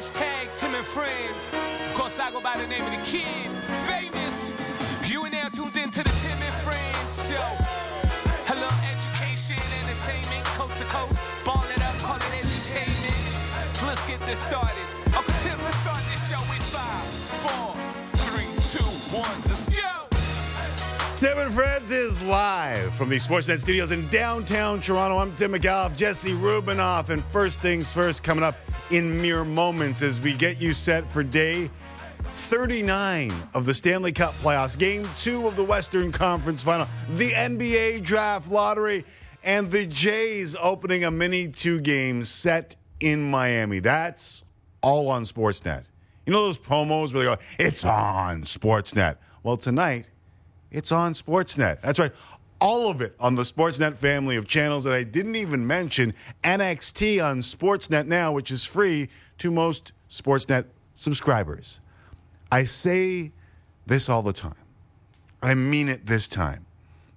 Hashtag Tim and Friends. Of course, I go by the name of the kid, famous. You and now tuned in to the Tim and Friends show. Hello, education, entertainment, coast to coast. Ball it up, call it entertainment. Let's get this started. Uncle Tim, let's start this show in five, four, three, two, one. Let's go. Tim and Friends is live from the Sportsnet studios in downtown Toronto. I'm Tim McAuliffe, Jesse Rubinoff, and first things first, coming up in mere moments as we get you set for day 39 of the Stanley Cup playoffs, game two of the Western Conference final, the NBA draft lottery, and the Jays opening a mini two game set in Miami. That's all on Sportsnet. You know those promos where they go, it's on Sportsnet. Well, tonight, it's on Sportsnet. That's right. All of it on the Sportsnet family of channels that I didn't even mention. NXT on Sportsnet now, which is free to most Sportsnet subscribers. I say this all the time. I mean it this time.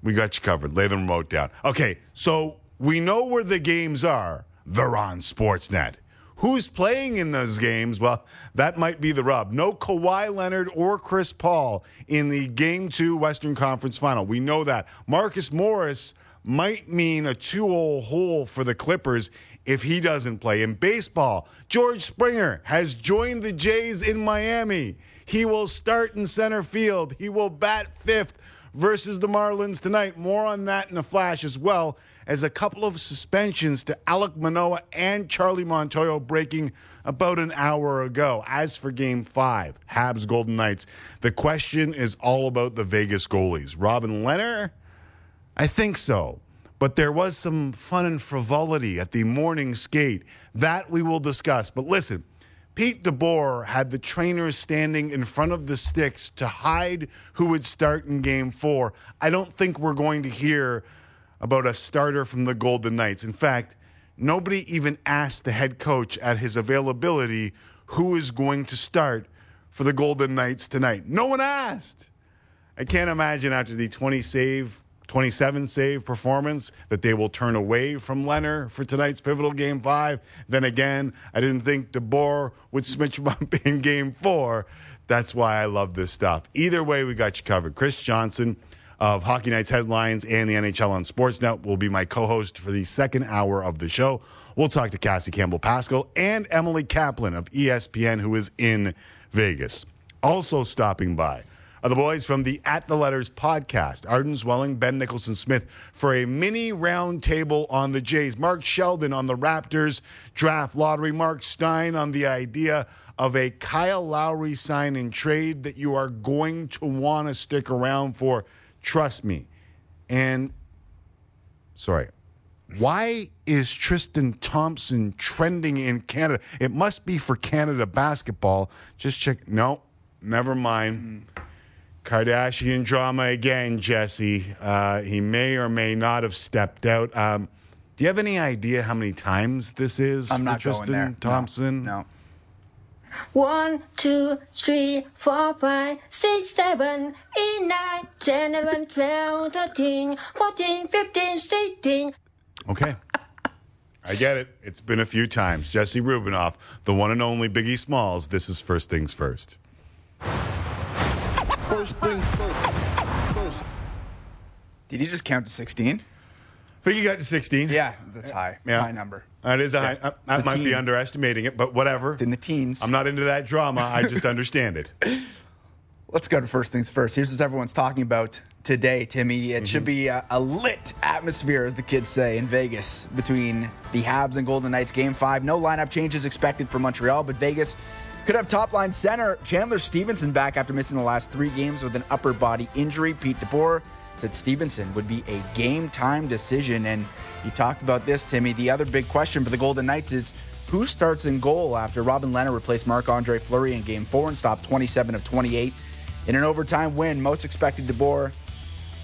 We got you covered. Lay the remote down. Okay, so we know where the games are. They're on Sportsnet. Who's playing in those games? Well, that might be the rub. No Kawhi Leonard or Chris Paul in the Game 2 Western Conference Final. We know that. Marcus Morris might mean a two-hole hole for the Clippers if he doesn't play. In baseball, George Springer has joined the Jays in Miami. He will start in center field. He will bat fifth versus the Marlins tonight. More on that in a flash, as well as a couple of suspensions to Alec Manoah and Charlie Montoyo breaking about an hour ago. As for game five, Habs Golden Knights, the question is all about the Vegas goalies. Robin Lehner? I think so. But there was some fun and frivolity at the morning skate. That we will discuss. But listen, Pete DeBoer had the trainers standing in front of the sticks to hide who would start in game four. I don't think we're going to hear about a starter from the Golden Knights. In fact, nobody even asked the head coach at his availability who is going to start for the Golden Knights tonight. No one asked. I can't imagine after the 20 save, 27 save performance that they will turn away from Lehner for tonight's pivotal game five. Then again, I didn't think DeBoer would switch him up in game four. That's why I love this stuff. Either way, we got you covered. Chris Johnson of Hockey Nights Headlines and the NHL on Sportsnet will be my co host for the second hour of the show. We'll talk to Cassie Campbell Pascall and Emily Kaplan of ESPN, who is in Vegas. Also stopping by are the boys from the At the Letters podcast, Arden Zwelling, Ben Nicholson Smith, for a mini roundtable on the Jays. Mark Sheldon on the Raptors draft lottery. Mark Stein on the idea of a Kyle Lowry sign and trade that you are going to want to stick around for. Trust me. And, sorry, why is Tristan Thompson trending in Canada? It must be for Canada basketball. Just check. No, never mind. Kardashian drama again, Jesse. Uh, he may or may not have stepped out. Um, do you have any idea how many times this is I'm for not Tristan going there. No, Thompson? No. One, two, three, four, five, six, seven, eight, nine, ten, eleven, twelve, thirteen, fourteen, fifteen, sixteen. Okay. I get it. It's been a few times. Jesse Rubinoff, the one and only Biggie Smalls. This is First Things First. First things first. First. Did you just count to 16? I think you got to 16. Yeah, that's high. Yeah. High number. That is a high. Yeah. uh, that The might be teen. underestimating it, but whatever. It's in the teens. I'm not into that drama. I just understand it. Let's go to first things first. Here's what everyone's talking about today, Timmy. It Mm-hmm. should be a, a lit atmosphere, as the kids say, in Vegas between the Habs and Golden Knights game five. No lineup changes expected for Montreal, but Vegas could have top line center Chandler Stephenson back after missing the last three games with an upper body injury. Pete DeBoer said Stephenson would be a game time decision. And you talked about this, Timmy. The other big question for the Golden Knights is who starts in goal after Robin Lehner replaced Marc Andre Fleury in game four and stopped 27 of 28 in an overtime win. Most expected DeBoer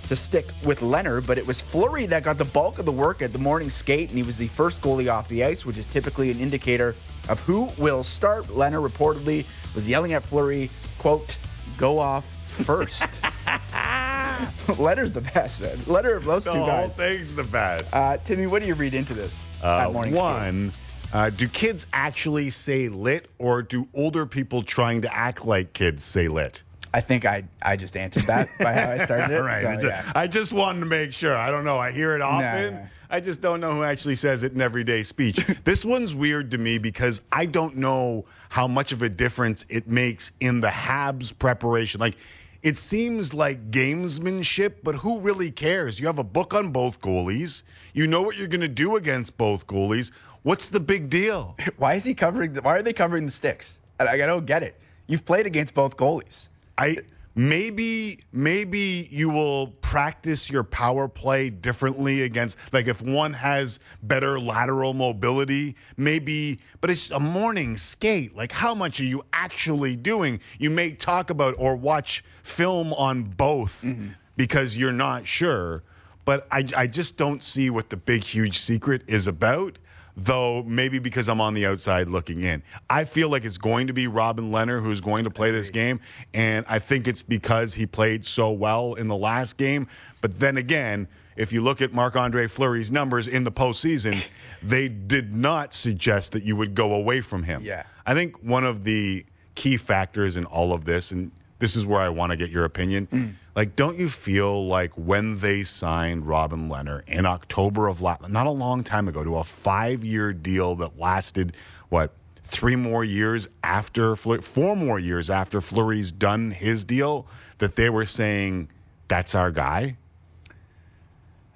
to stick with Lehner, but it was Fleury that got the bulk of the work at the morning skate, and he was the first goalie off the ice, which is typically an indicator of who will start. Lehner reportedly was yelling at Fleury, quote, go off first. Lehner's the best, man. Lehner of those The two whole thing's the best. Uh, Timmy, what do you read into this? Uh, at morning skate? one, Uh, do kids actually say lit, or do older people trying to act like kids say lit? I think I I just answered that by how I started it. Right. So, I, just, yeah. I just wanted to make sure. I don't know. I hear it often. no. I just don't know who actually says it in everyday speech. this one's weird to me because I don't know how much of a difference it makes in the Habs preparation. Like, it seems like gamesmanship, but who really cares? You have a book on both goalies. You know what you're going to do against both goalies. What's the big deal? Why is he covering? The, why are they covering the sticks? I, I don't get it. You've played against both goalies. I maybe maybe you will practice your power play differently against like if one has better lateral mobility maybe but it's a morning skate. Like how much are you actually doing? You may talk about or watch film on both mm-hmm. because you're not sure but I, I just don't see what the big huge secret is about though maybe because I'm on the outside looking in. I feel like it's going to be Robin Lehner who's going to play this game, and I think it's because he played so well in the last game. But then again, if you look at Marc Andre Fleury's numbers in the postseason, they did not suggest that you would go away from him. Yeah. I think one of the key factors in all of this, and this is where I want to get your opinion. Mm. Like, don't you feel like when they signed Robin Lehner in October of last, not a long time ago, to a five year deal that lasted, what, three more years after, four more years after Fleury's done his deal, that they were saying, that's our guy?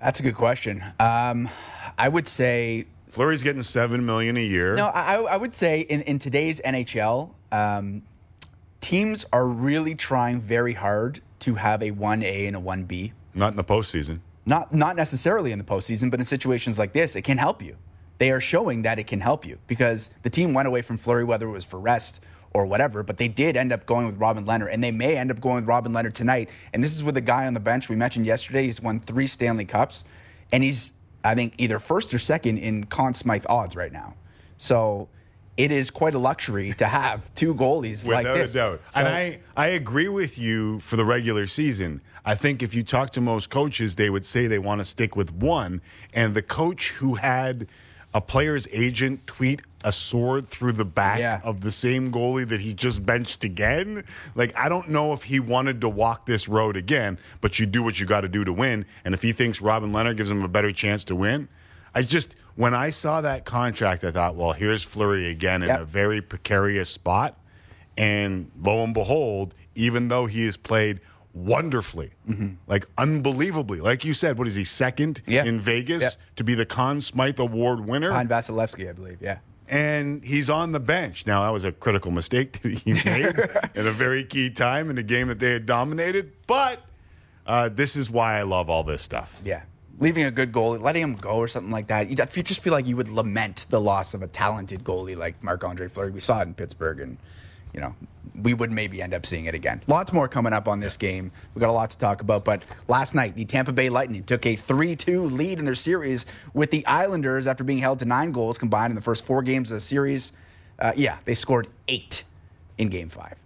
That's a good question. Um, I would say Fleury's getting seven million a year. no. I, I would say in, in today's NHL, um, teams are really trying very hard to have a one A and a one B. Not in the postseason. Not not necessarily in the postseason, but in situations like this, it can help you. They are showing that it can help you because the team went away from Fleury, whether it was for rest or whatever, but they did end up going with Robin Lehner, and they may end up going with Robin Lehner tonight. And this is with a guy on the bench we mentioned yesterday. He's won three Stanley Cups, and he's I think either first or second in Conn Smythe odds right now. So it is quite a luxury to have two goalies Without like this. a doubt. So- and I, I agree with you for the regular season. I think if you talk to most coaches, they would say they want to stick with one. And the coach who had a player's agent tweet a sword through the back Yeah. of the same goalie that he just benched again, like, I don't know if he wanted to walk this road again, but you do what you got to do to win. And if he thinks Robin Lehner gives him a better chance to win, I just, when I saw that contract, I thought, well, here's Fleury again in Yep. a very precarious spot. And lo and behold, even though he has played wonderfully, like unbelievably, like you said, what is he second Yeah. in Vegas Yeah. to be the Conn Smythe Award winner? behind Vasilevskiy, I believe. Yeah. and he's on the bench. Now, that was a critical mistake that he made at a very key time in a game that they had dominated, but uh, this is why I love all this stuff. Yeah. Leaving a good goalie, letting him go or something like that. You, just feel like you would lament the loss of a talented goalie like Marc Andre Fleury. We saw it in Pittsburgh, and, you know, we would maybe end up seeing it again. Lots more coming up on this game. we got a lot to talk about. But last night, the Tampa Bay Lightning took a 3 2 lead in their series with the Islanders after being held to nine goals combined in the first four games of the series. Uh, yeah, they scored eight in game five.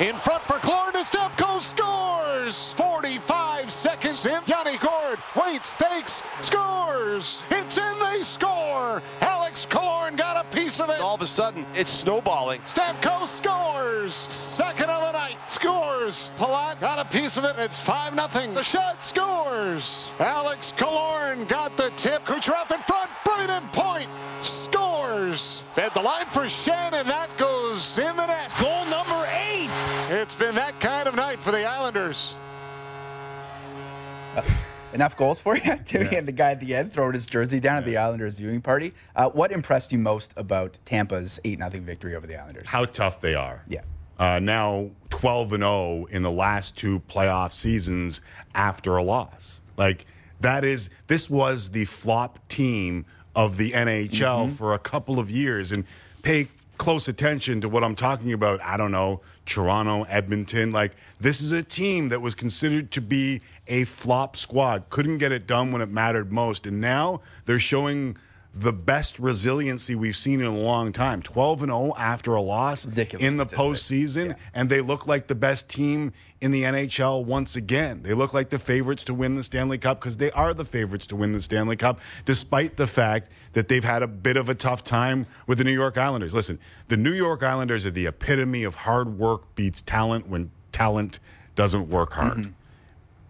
In front for Gourde, Stamkos scores! 45 seconds in. Yanni Gourde waits, fakes, scores! It's in, they score! Alex Killorn got a piece of it. All of a sudden, it's snowballing. Stamkos scores! Second of the night, scores! Palat got a piece of it, it's 5 0. The shot scores! Alex Killorn got the tip. Kucherov in front, Brayden Point scores! Fed the line for Shannon, that goes in the net. Goal number eight! It's been that kind of night for the Islanders. Enough goals for you? Timmy and the guy at the end throwing his jersey down at the Islanders viewing party. Uh, what impressed you most about Tampa's 8 0 victory over the Islanders? How tough they are. Yeah. Uh, now 12 and 0 in the last two playoff seasons after a loss. Like that is this was the flop team of the NHL for a couple of years and pay close attention to what I'm talking about. I don't know, Toronto, Edmonton, like this is a team that was considered to be a flop squad. Couldn't get it done when it mattered most and now they're showing the best resiliency we've seen in a long time. 12 and 0 after a loss Ridiculous in the postseason, Yeah. and they look like the best team in the NHL once again. They look like the favorites to win the Stanley Cup because they are the favorites to win the Stanley Cup, despite the fact that they've had a bit of a tough time with the New York Islanders. Listen, the New York Islanders are the epitome of hard work beats talent when talent doesn't work hard. Mm-hmm.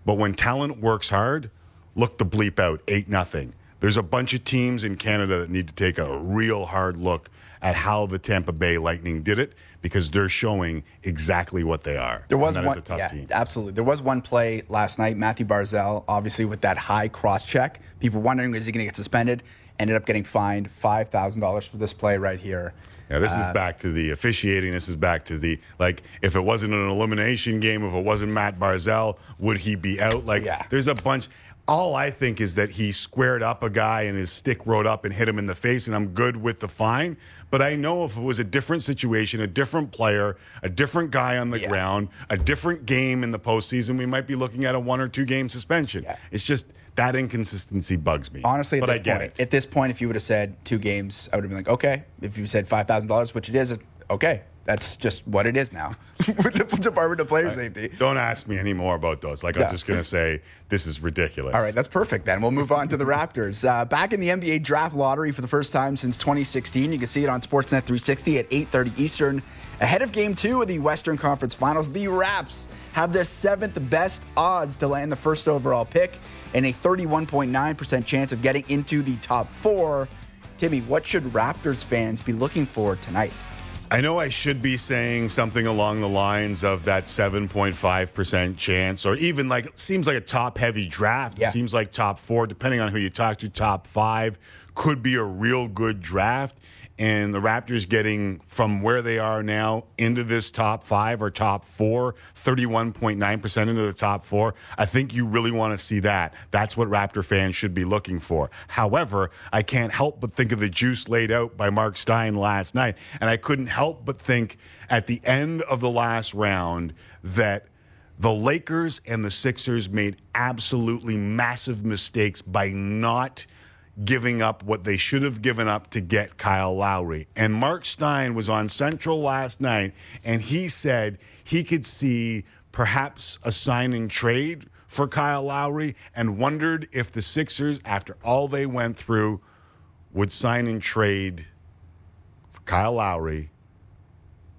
But when talent works hard, look the bleep out, 8 nothing. There's a bunch of teams in Canada that need to take a real hard look at how the Tampa Bay Lightning did it because they're showing exactly what they are. There was and that is one, a tough yeah, team. absolutely. There was one play last night. Mathew Barzal, obviously with that high cross check, people wondering is he going to get suspended? Ended up getting fined five thousand dollars for this play right here. Yeah, this Uh, is back to the officiating. This is back to the like. If it wasn't an elimination game, if it wasn't Matt Barzal, would he be out? Like, Yeah. there's a bunch. All I think is that he squared up a guy and his stick rode up and hit him in the face, and I'm good with the fine. But I know if it was a different situation, a different player, a different guy on the Yeah. ground, a different game in the postseason, we might be looking at a one or two game suspension. Yeah. It's just that inconsistency bugs me. Honestly, at but this I get point, it. at this point, if you would have said two games, I would have been like, okay. If you said five thousand dollars, which it is, okay, that's just what it is now with the Department of Player Safety. Don't ask me any more about those. Like, Yeah. I'm just going to say this is ridiculous. All right, that's perfect then. We'll move on to the Raptors. Uh, back in the NBA draft lottery for the first time since 2016. You can see it on Sportsnet 360 at 8:30 Eastern. Ahead of Game Two of the Western Conference Finals, the Raps have the seventh best odds to land the first overall pick and a 31.9% chance of getting into the top four. Timmy, what should Raptors fans be looking for tonight? I know I should be saying something along the lines of that 7.5% chance, or even like, it seems like a top heavy draft. Yeah. It seems like top four, depending on who you talk to, top five could be a real good draft. And the Raptors getting from where they are now into this top five or top four, 31.9% into the top four. I think you really want to see that. That's what Raptor fans should be looking for. However, I can't help but think of the juice laid out by Mark Stein last night. And I couldn't help but think at the end of the last round that the Lakers and the Sixers made absolutely massive mistakes by not giving up what they should have given up to get Kyle Lowry. And Mark Stein was on Central last night and he said he could see perhaps a sign and trade for Kyle Lowry and wondered if the Sixers, after all they went through, would sign and trade for Kyle Lowry,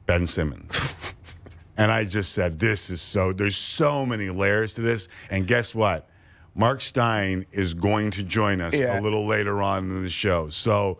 Ben Simmons. And I just said, this is so, there's so many layers to this. And guess what? Mark Stein is going to join us Yeah. a little later on in the show. So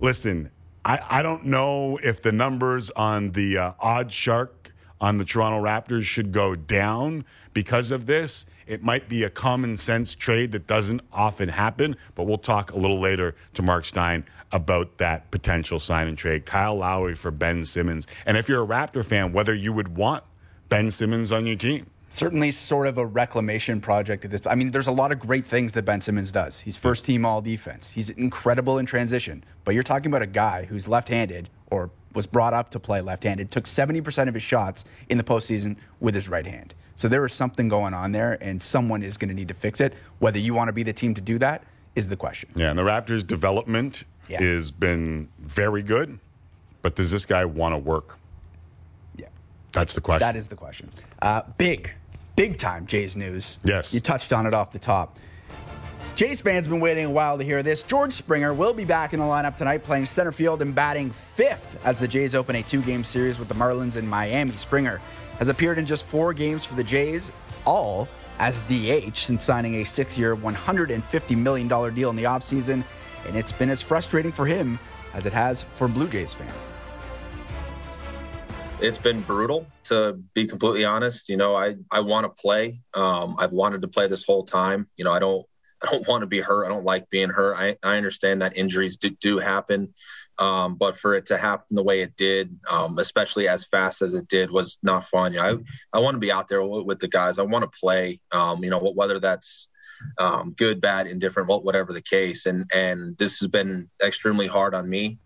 listen, I, I don't know if the numbers on the uh, odd shark on the Toronto Raptors should go down because of this. It might be a common sense trade that doesn't often happen, but we'll talk a little later to Mark Stein about that potential sign and trade. Kyle Lowry for Ben Simmons. And if you're a Raptor fan, whether you would want Ben Simmons on your team. Certainly sort of a reclamation project at this. I mean, there's a lot of great things that Ben Simmons does. He's first team all defense. He's incredible in transition. But you're talking about a guy who's left-handed or was brought up to play left-handed, took 70% of his shots in the postseason with his right hand. So there is something going on there, and someone is going to need to fix it. Whether you want to be the team to do that is the question. Yeah, and the Raptors' development Yeah. has been very good, but does this guy want to work? Yeah. That's the question. That is the question. Uh, big, big time Jays news. Yes. You touched on it off the top. Jays fans have been waiting a while to hear this. George Springer will be back in the lineup tonight, playing center field and batting fifth as the Jays open a two game series with the Marlins in Miami. Springer has appeared in just four games for the Jays, all as DH since signing a six year, $150 million deal in the offseason. And it's been as frustrating for him as it has for Blue Jays fans. it's been brutal to be completely honest. You know, I I want to play. Um, I've wanted to play this whole time. You know, I don't I don't want to be hurt. I don't like being hurt. I I understand that injuries do, do happen, um, but for it to happen the way it did, um, especially as fast as it did, was not fun. You know, I I want to be out there with, with the guys. I want to play. Um, you know, whether that's um, good, bad, indifferent, whatever the case. And and this has been extremely hard on me.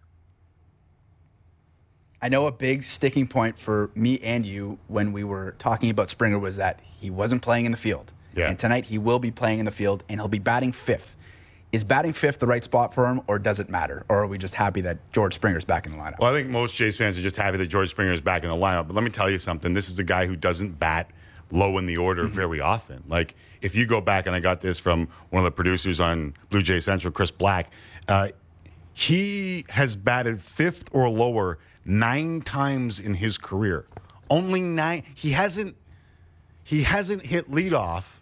I know a big sticking point for me and you when we were talking about Springer was that he wasn't playing in the field. Yeah. And tonight he will be playing in the field and he'll be batting fifth. Is batting fifth the right spot for him, or does it matter? Or are we just happy that George Springer's back in the lineup? Well, I think most Jays fans are just happy that George Springer is back in the lineup. But let me tell you something. This is a guy who doesn't bat low in the order Mm-hmm. very often. Like, if you go back, and I got this from one of the producers on Blue Jay Central, Chris Black, uh, he has batted fifth or lower nine times in his career. Only nine. He hasn't. He hasn't hit leadoff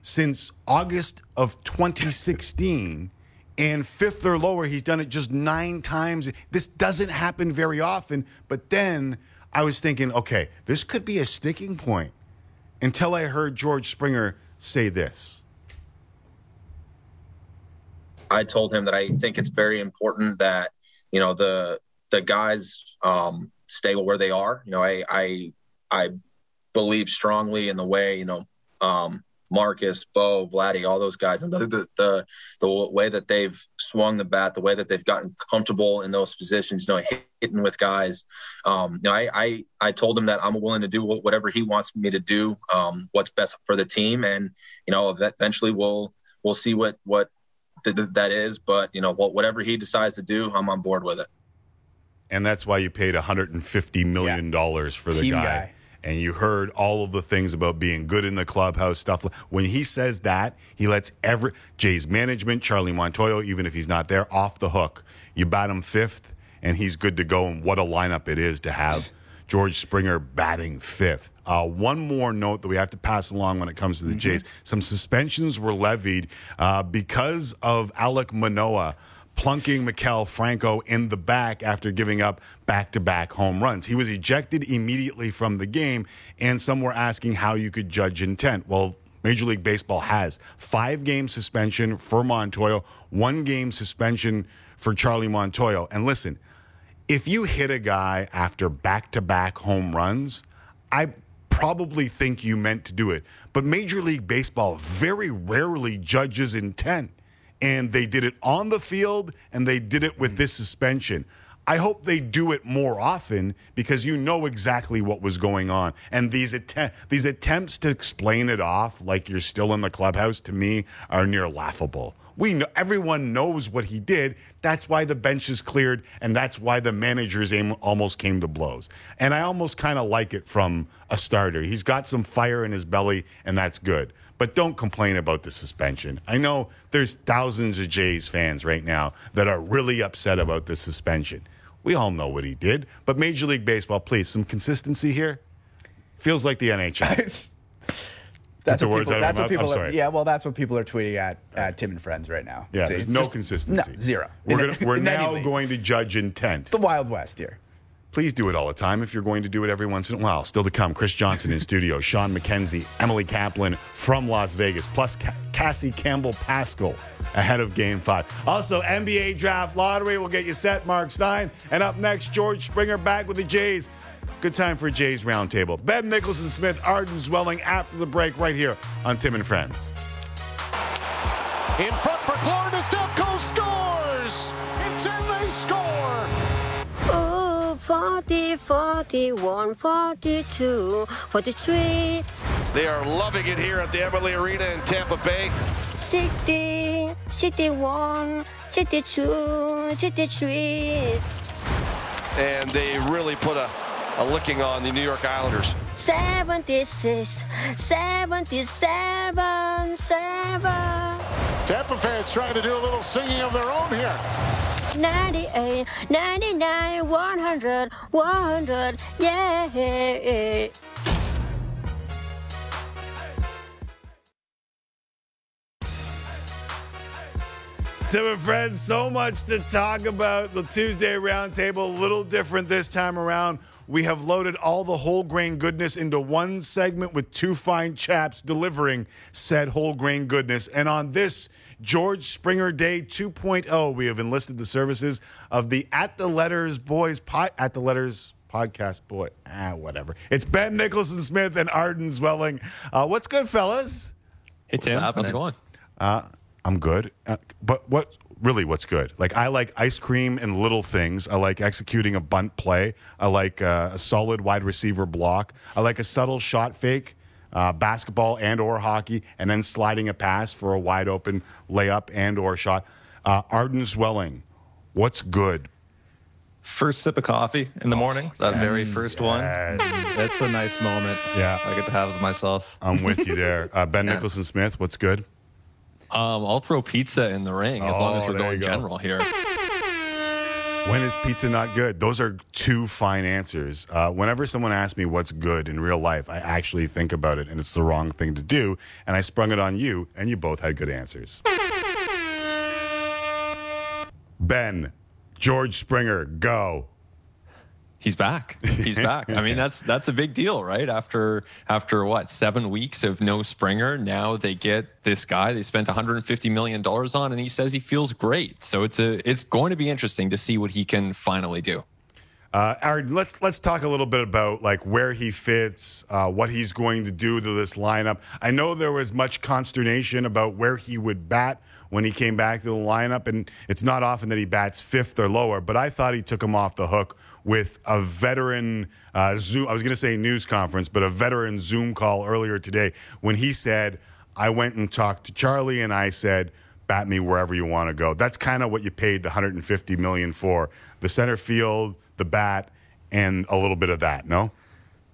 since August of 2016. And fifth or lower, he's done it just nine times. This doesn't happen very often. But then I was thinking, okay, this could be a sticking point until I heard George Springer say this. I told him that I think it's very important that you know the the guys um, stay where they are. You know, I I I believe strongly in the way you know um, Marcus, Bo, Vladdy, all those guys, and the, the the the way that they've swung the bat, the way that they've gotten comfortable in those positions. You know, hitting with guys. Um, you know, I, I I told him that I'm willing to do whatever he wants me to do. Um, what's best for the team, and you know, eventually we'll we'll see what what th- th- that is. But you know, whatever he decides to do, I'm on board with it. And that's why you paid $150 million for the Team guy. guy. And you heard all of the things about being good in the clubhouse stuff. When he says that, he lets every Jay's management, Charlie Montoyo, even if he's not there, off the hook. You bat him fifth, and he's good to go. And what a lineup it is to have George Springer batting fifth. Uh, one more note that we have to pass along when it comes to the Jays: some suspensions were levied uh, because of Alec Manoah plunking Maikel Franco in the back after giving up back to back home runs. He was ejected immediately from the game, and some were asking how you could judge intent. Well, Major League Baseball has five game suspension for Montoyo, one game suspension for Charlie Montoyo. And listen, if you hit a guy after back to back home runs, I probably think you meant to do it. But Major League Baseball very rarely judges intent. And they did it on the field and they did it with this suspension. I hope they do it more often because you know exactly what was going on. And these att- these attempts to explain it off like you're still in the clubhouse to me are near laughable. We know everyone knows what he did. That's why the bench is cleared, and that's why the managers aim, almost came to blows. And I almost kind of like it from a starter. He's got some fire in his belly, and that's good. But don't complain about the suspension. I know there's thousands of Jays fans right now that are really upset about the suspension. We all know what he did, but Major League Baseball, please, some consistency here. Feels like the NHL. That's the what words people. That's what people. Are, yeah, well, that's what people are tweeting at, at Tim and Friends right now. Yeah, It's- there's no just- consistency. No, zero. We're, gonna, we're now league. going to judge intent. It's the Wild West here. Please do it all the time if you're going to do it every once in a while. Still to come, Chris Johnson in studio, Sean McKenzie, Emily Kaplan from Las Vegas, plus Ca- Cassie Campbell Pascall ahead of game five. Also, NBA draft lottery will get you set, Mark Stein. And up next, George Springer back with the Jays. Good time for Jays roundtable. Ben Nicholson Smith, Arden Zwelling after the break right here on Tim and Friends. In front for Florida, Stepco scores! It's in, they score! Oh, 40, 41, 42, 43, They are loving it here at the Amalie Arena in Tampa Bay. 60, 61, 62, 63, And they really put a, a licking on the New York Islanders. 76, 77, 7, Tampa fans trying to do a little singing of their own here. 98, 99, 100, 100, yeah. Tim and friends, so much to talk about. The Tuesday roundtable, a little different this time around. We have loaded all the whole grain goodness into one segment with two fine chaps delivering said whole grain goodness. And on this George Springer Day 2.0, we have enlisted the services of the At the Letters Boys pod, At the Letters podcast boy. Ah, whatever. It's Ben Nicholson Smith and Arden Zwelling. Uh, what's good, fellas? Hey Tim, how's it going? I'm good. Uh, but what really what's good? Like I like ice cream and little things. I like executing a bunt play. I like uh, a solid wide receiver block. I like a subtle shot fake. Uh, basketball and or hockey, and then sliding a pass for a wide open layup and or shot. Uh, Arden Zwelling, what's good? First sip of coffee in the morning, that very first one. Yes. It's a nice moment. Yeah. I get to have it myself. I'm with you there. Uh, ben Nicholson Smith, what's good? Um, I'll throw pizza in the ring as long as Oh, we're going go. general here. When is pizza not good? Those are two fine answers. Uh, whenever someone asks me what's good in real life, I actually think about it, and it's the wrong thing to do. And I sprung it on you, and you both had good answers. Ben, George Springer, go. He's back. He's back. I mean, that's that's a big deal, right? After after what seven weeks of no Springer, now they get this guy they spent 150 million dollars on, and he says he feels great. So it's a it's going to be interesting to see what he can finally do. Uh, Arden, let's let's talk a little bit about like where he fits, uh, what he's going to do to this lineup. I know there was much consternation about where he would bat when he came back to the lineup, and it's not often that he bats fifth or lower. But I thought he took him off the hook with a veteran uh, Zoom. I was going to say news conference, but a veteran Zoom call earlier today when he said, "I went and talked to Charlie, and I said." bat me wherever you want to go. That's kind of what you paid the 150 million for. The center field, the bat, and a little bit of that, no?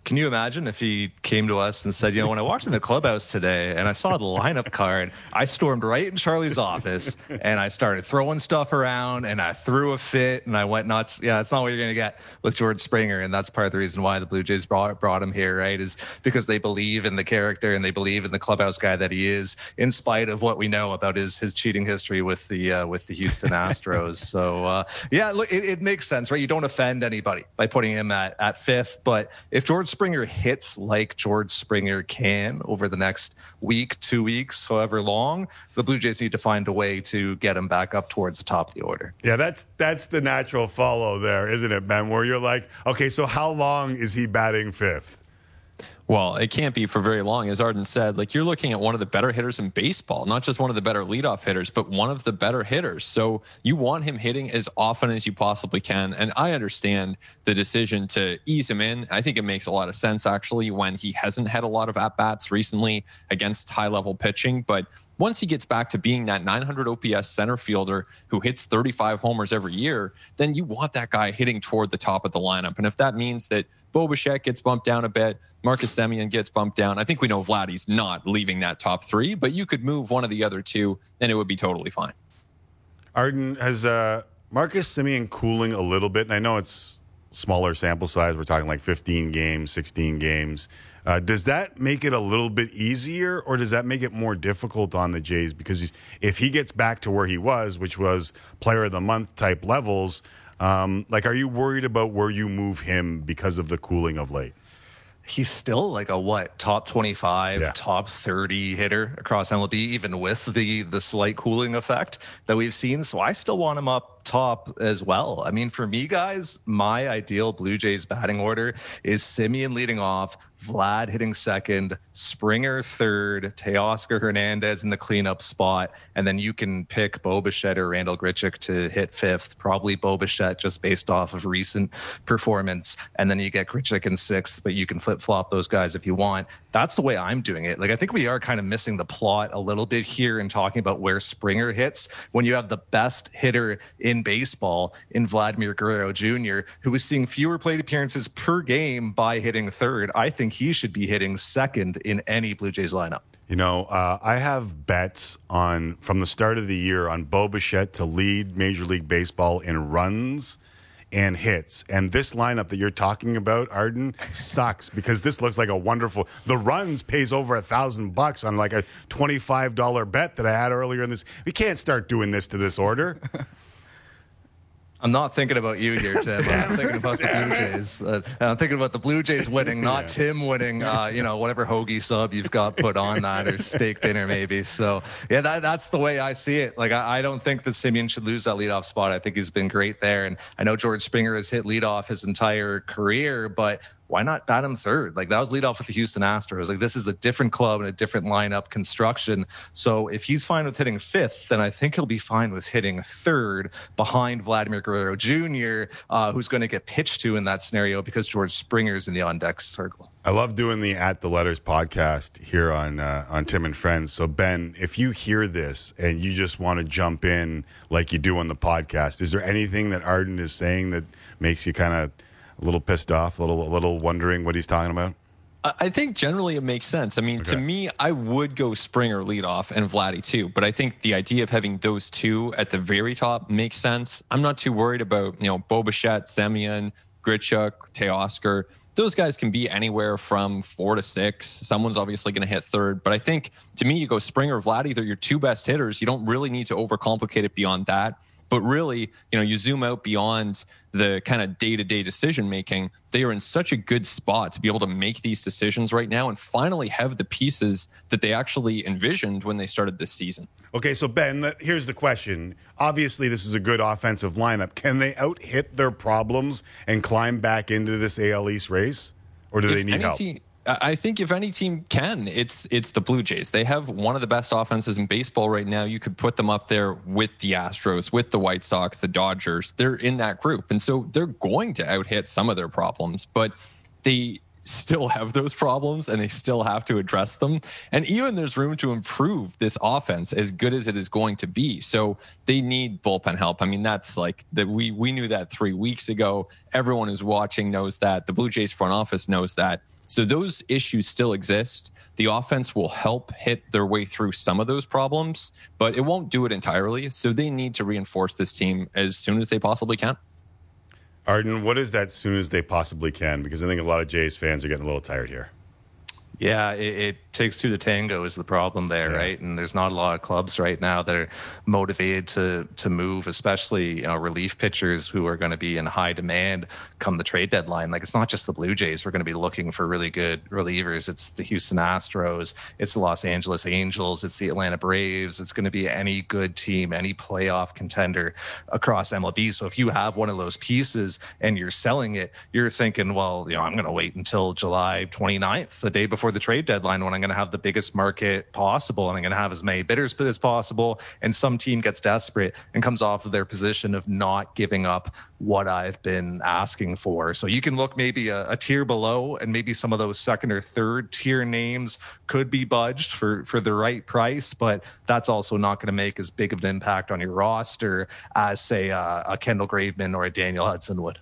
Can you imagine if he came to us and said, you know, when I walked in the clubhouse today and I saw the lineup card, I stormed right in Charlie's office and I started throwing stuff around and I threw a fit and I went nuts. Yeah, that's not what you're going to get with George Springer. And that's part of the reason why the Blue Jays brought, brought him here, right? Is because they believe in the character and they believe in the clubhouse guy that he is, in spite of what we know about his, his cheating history with the, uh, with the Houston Astros. so, uh, yeah, look, it, it makes sense, right? You don't offend anybody by putting him at, at fifth. But if George Springer hits like George Springer can over the next week, two weeks, however long, the Blue Jays need to find a way to get him back up towards the top of the order. Yeah, that's that's the natural follow there, isn't it, Ben? Where you're like, okay, so how long is he batting fifth? Well, it can't be for very long. As Arden said, like you're looking at one of the better hitters in baseball, not just one of the better leadoff hitters, but one of the better hitters. So you want him hitting as often as you possibly can. And I understand the decision to ease him in. I think it makes a lot of sense, actually, when he hasn't had a lot of at bats recently against high level pitching. But once he gets back to being that 900 OPS center fielder who hits 35 homers every year, then you want that guy hitting toward the top of the lineup. And if that means that Bo Bichette gets bumped down a bit, Marcus Semien gets bumped down, I think we know Vladdy's not leaving that top three, but you could move one of the other two and it would be totally fine. Arden has uh, Marcus Semien cooling a little bit, and I know it's smaller sample size. We're talking like 15 games, 16 games. Uh, does that make it a little bit easier, or does that make it more difficult on the Jays? Because if he gets back to where he was, which was Player of the Month type levels, um, like, are you worried about where you move him because of the cooling of late? he's still like a what top 25 Yeah. top 30 hitter across mlb even with the the slight cooling effect that we've seen so i still want him up top as well i mean for me guys my ideal blue jays batting order is Semien leading off Vlad hitting second, Springer third, Teoscar Hernandez in the cleanup spot, and then you can pick Bo Bichette or Randal Grichuk to hit fifth. Probably Bo Bichette just based off of recent performance, and then you get Grichuk in sixth, but you can flip flop those guys if you want. That's the way I'm doing it. Like I think we are kind of missing the plot a little bit here in talking about where Springer hits when you have the best hitter in baseball in Vladimir Guerrero Jr., who is seeing fewer plate appearances per game by hitting third. I think he should be hitting second in any Blue Jays lineup. You know, uh, I have bets on from the start of the year on Bo Bichette to lead Major League Baseball in runs and hits. And this lineup that you're talking about, Arden, sucks because this looks like a wonderful. The runs pays over a thousand bucks on like a twenty-five dollar bet that I had earlier in this. We can't start doing this to this order. I'm not thinking about you here, Tim. I'm thinking about the Blue Jays. Uh, and I'm thinking about the Blue Jays winning, not Tim winning. Uh, you know, whatever hoagie sub you've got put on that, or steak dinner maybe. So yeah, that, that's the way I see it. Like I, I don't think that Semien should lose that leadoff spot. I think he's been great there, and I know George Springer has hit leadoff his entire career, but why not bat him third? Like that was lead off with the Houston Astros. Like this is a different club and a different lineup construction. So if he's fine with hitting fifth, then I think he'll be fine with hitting third behind Vladimir Guerrero Jr., uh, who's going to get pitched to in that scenario because George Springer's in the on deck circle. I love doing the At the Letters podcast here on uh, on Tim and Friends. So Ben, if you hear this and you just want to jump in like you do on the podcast, is there anything that Arden is saying that makes you kind of a little pissed off, a little a little wondering what he's talking about? I think generally it makes sense. I mean, okay. to me, I would go Springer leadoff and Vladdy too, but I think the idea of having those two at the very top makes sense. I'm not too worried about you know Bo Bichette, Semien, Grichuk, Teoscar. Those guys can be anywhere from four to six. Someone's obviously going to hit third, but I think to me, you go Springer, Vladdy. They're your two best hitters. You don't really need to overcomplicate it beyond that. But really, you know, you zoom out beyond the kind of day to day decision making, they are in such a good spot to be able to make these decisions right now and finally have the pieces that they actually envisioned when they started this season. Okay, so Ben, here's the question. Obviously, this is a good offensive lineup. Can they out hit their problems and climb back into this AL East race? Or do if they need help? Team, I think if any team can, it's it's the Blue Jays. They have one of the best offenses in baseball right now. You could put them up there with the Astros, with the White Sox, the Dodgers. They're in that group, and so they're going to out hit some of their problems, but they still have those problems and they still have to address them. And even there's room to improve this offense as good as it is going to be. So they need bullpen help. I mean, that's like that we we knew that three weeks ago. Everyone who's watching knows that. The Blue Jays front office knows that. So those issues still exist. The offense will help hit their way through some of those problems, but it won't do it entirely. So they need to reinforce this team as soon as they possibly can. Arden, what is that soon as they possibly can? Because I think a lot of Jays fans are getting a little tired here. Yeah, it, it, takes two to tango is the problem there, yeah. right? And there's not a lot of clubs right now that are motivated to to move, especially you know relief pitchers who are going to be in high demand come the trade deadline. Like it's not just the Blue Jays. We're going to be looking for really good relievers. It's the Houston Astros, it's the Los Angeles Angels, it's the Atlanta Braves. It's going to be any good team, any playoff contender across MLB. So if you have one of those pieces and you're selling it, you're thinking, well, you know, I'm going to wait until July 29th, the day before the trade deadline when I'm going to have the biggest market possible and I'm going to have as many bidders as possible. And some team gets desperate and comes off of their position of not giving up what I've been asking for. So you can look maybe a, a tier below and maybe some of those second or third tier names could be budged for, for the right price, but that's also not going to make as big of an impact on your roster as, say, uh, a Kendall Graveman or a Daniel Hudson would.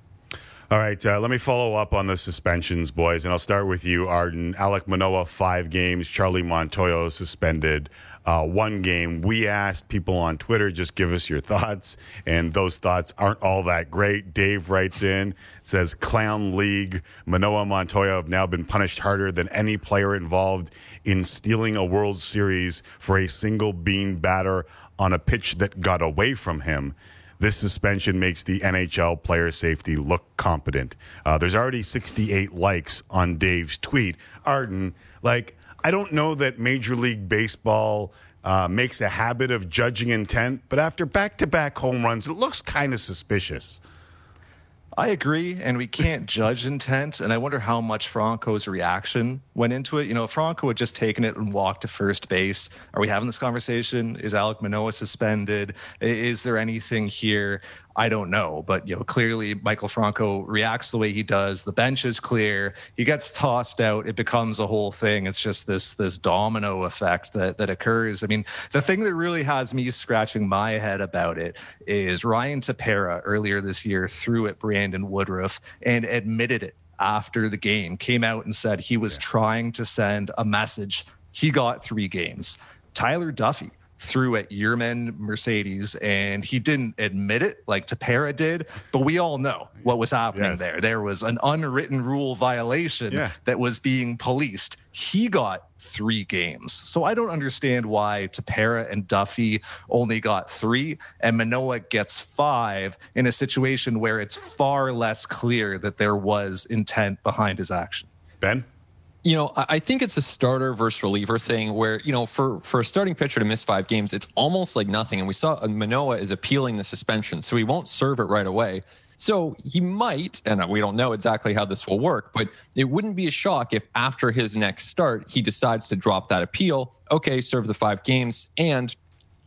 All right, uh, let me follow up on the suspensions, boys, and I'll start with you, Arden. Alec Manoah, five games. Charlie Montoyo suspended uh, one game. We asked people on Twitter, just give us your thoughts, and those thoughts aren't all that great. Dave writes in, says, Clown League. Manoah Montoyo have now been punished harder than any player involved in stealing a World Series for a single bean batter on a pitch that got away from him. This suspension makes the NHL player safety look competent. Uh, there's already 68 likes on Dave's tweet. Arden, like, I don't know that Major League Baseball uh, makes a habit of judging intent, but after back to back home runs, it looks kind of suspicious. I agree, and we can't judge intent. And I wonder how much Franco's reaction went into it. You know, if Franco had just taken it and walked to first base, are we having this conversation? Is Alec Manoah suspended? Is there anything here? I don't know, but you know, clearly Michael Franco reacts the way he does. The bench is clear. He gets tossed out. It becomes a whole thing. It's just this this domino effect that that occurs. I mean, the thing that really has me scratching my head about it is Ryan Tepera earlier this year threw at Brandon Woodruff and admitted it after the game. Came out and said he was yeah. trying to send a message. He got three games. Tyler Duffey threw at Yermin Mercedes, and he didn't admit it like Tepera did, but we all know what was happening yes. there. There was an unwritten rule violation yeah. that was being policed. He got three games. So I don't understand why Tepera and Duffey only got three and Manoah gets five in a situation where it's far less clear that there was intent behind his action. Ben? You know, I think it's a starter versus reliever thing where, you know, for, for a starting pitcher to miss five games, it's almost like nothing. And we saw uh, Manoah is appealing the suspension, so he won't serve it right away. So he might, and uh, we don't know exactly how this will work, but it wouldn't be a shock if after his next start, he decides to drop that appeal. Okay, serve the five games, and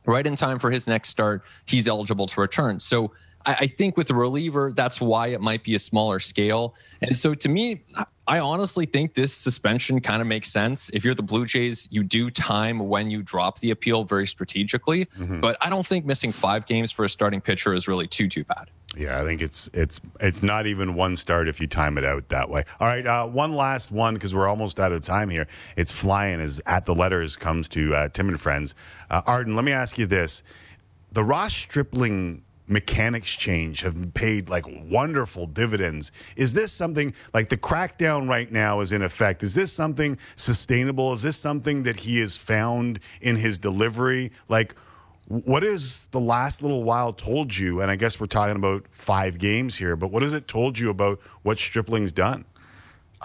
right in time for his next start, he's eligible to return. So I, think with the reliever, that's why it might be a smaller scale. And so to me, I honestly think this suspension kind of makes sense. If you're the Blue Jays, you do time when you drop the appeal very strategically. Mm-hmm. But I don't think missing five games for a starting pitcher is really too too bad. Yeah, I think it's it's it's not even one start if you time it out that way. All right, uh, one last one because we're almost out of time here. It's flying as at the letters comes to uh, Tim and friends. Uh, Arden, let me ask you this: the Ross Stripling mechanics change have paid like wonderful dividends. Is this something like the crackdown right now is in effect? Is this something sustainable? Is this something that he has found in his delivery? Like what has the last little while told you? And I guess we're talking about five games here, but what has it told you about what Stripling's done?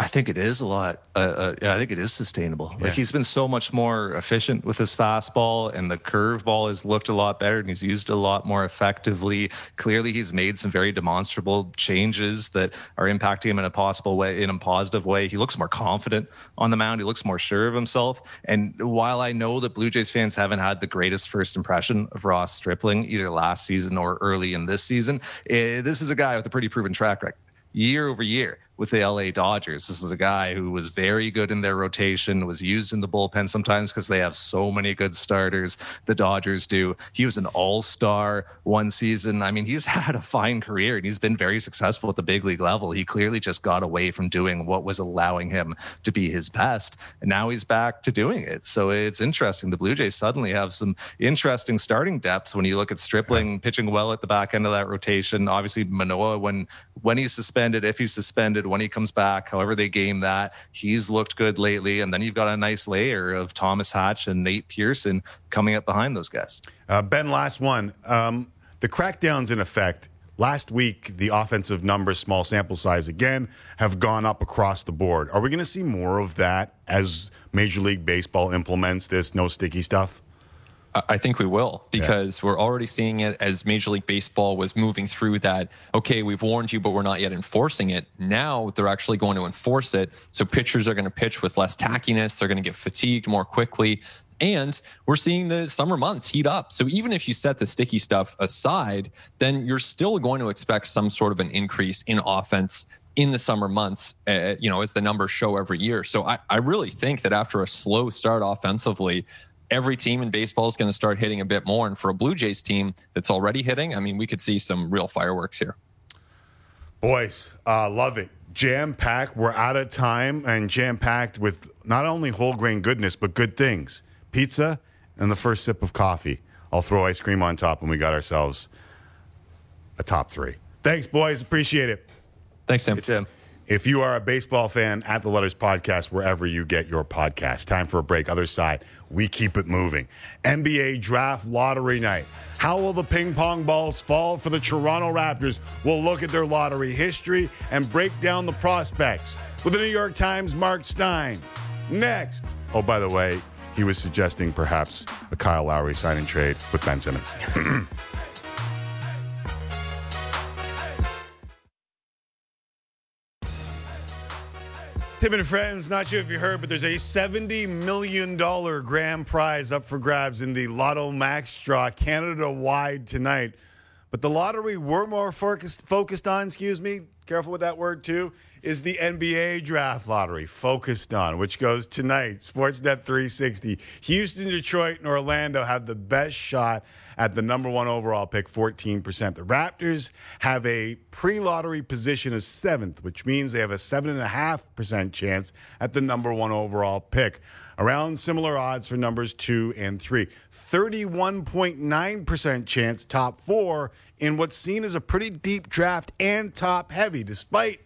I think it is a lot. Uh, uh, yeah, I think it is sustainable. Like he's been so much more efficient with his fastball, and the curveball has looked a lot better, and he's used a lot more effectively. Clearly, he's made some very demonstrable changes that are impacting him in a possible way, in a positive way. He looks more confident on the mound. He looks more sure of himself. And while I know that Blue Jays fans haven't had the greatest first impression of Ross Stripling either last season or early in this season, eh, this is a guy with a pretty proven track record year over year with the LA Dodgers. This is a guy who was very good in their rotation, was used in the bullpen sometimes because they have so many good starters. The Dodgers do. He was an all star one season. I mean, he's had a fine career and he's been very successful at the big league level. He clearly just got away from doing what was allowing him to be his best. And now he's back to doing it. So it's interesting. The Blue Jays suddenly have some interesting starting depth when you look at Stripling pitching well at the back end of that rotation. Obviously, Manoah, when when he's suspended, if he's suspended, when he comes back, however they game that, he's looked good lately. And then you've got a nice layer of Thomas Hatch and Nate Pearson coming up behind those guys. Uh, ben, last one. Um, the crackdowns in effect. Last week, the offensive numbers, small sample size again, have gone up across the board. Are we going to see more of that as Major League Baseball implements this no sticky stuff? I think we will because yeah. we're already seeing it as Major League Baseball was moving through that. Okay, we've warned you, but we're not yet enforcing it. Now they're actually going to enforce it. So pitchers are going to pitch with less tackiness. They're going to get fatigued more quickly. And we're seeing the summer months heat up. So even if you set the sticky stuff aside, then you're still going to expect some sort of an increase in offense in the summer months, uh, you know, as the numbers show every year. So I, I really think that after a slow start offensively, every team in baseball is going to start hitting a bit more. And for a Blue Jays team that's already hitting, I mean, we could see some real fireworks here. Boys, uh, love it. Jam packed. We're out of time and jam packed with not only whole grain goodness, but good things pizza and the first sip of coffee. I'll throw ice cream on top, and we got ourselves a top three. Thanks, boys. Appreciate it. Thanks, Tim. Hey, Tim. If you are a baseball fan, at the Letters Podcast, wherever you get your podcast. Time for a break. Other side, we keep it moving. NBA Draft Lottery Night. How will the ping pong balls fall for the Toronto Raptors? We'll look at their lottery history and break down the prospects with the New York Times' Mark Stein. Next. Oh, by the way, he was suggesting perhaps a Kyle Lowry sign and trade with Ben Simmons. Tim and friends, not sure if you heard, but there's a $70 million grand prize up for grabs in the Lotto Max draw Canada wide tonight. But the lottery we're more focused, focused on, excuse me, careful with that word too, is the NBA draft lottery focused on, which goes tonight. Sportsnet 360. Houston, Detroit, and Orlando have the best shot at the number one overall pick, 14%. The Raptors have a pre lottery position of seventh, which means they have a 7.5% chance at the number one overall pick. Around similar odds for numbers two and three. 31.9% chance top four in what's seen as a pretty deep draft and top heavy, despite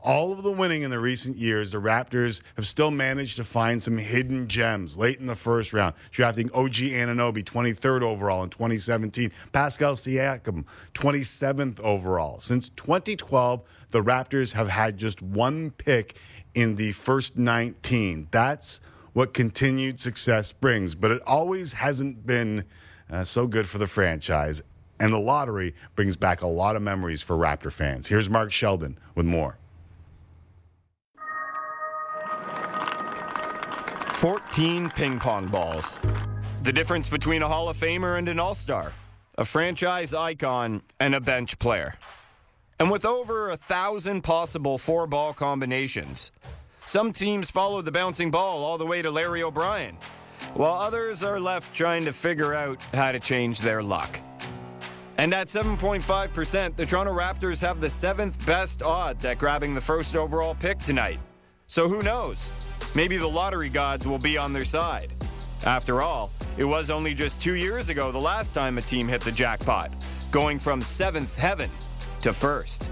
all of the winning in the recent years, the Raptors have still managed to find some hidden gems late in the first round, drafting OG Anunoby 23rd overall in 2017, Pascal Siakam 27th overall. Since 2012, the Raptors have had just one pick in the first 19. That's what continued success brings, but it always hasn't been uh, so good for the franchise. And the lottery brings back a lot of memories for Raptor fans. Here's Mark Sheldon with more. 14 ping pong balls. The difference between a Hall of Famer and an All Star, a franchise icon and a bench player. And with over a thousand possible four ball combinations, some teams follow the bouncing ball all the way to Larry O'Brien, while others are left trying to figure out how to change their luck. And at 7.5%, the Toronto Raptors have the seventh best odds at grabbing the first overall pick tonight. So who knows? Maybe the lottery gods will be on their side. After all, it was only just two years ago the last time a team hit the jackpot, going from seventh heaven to first.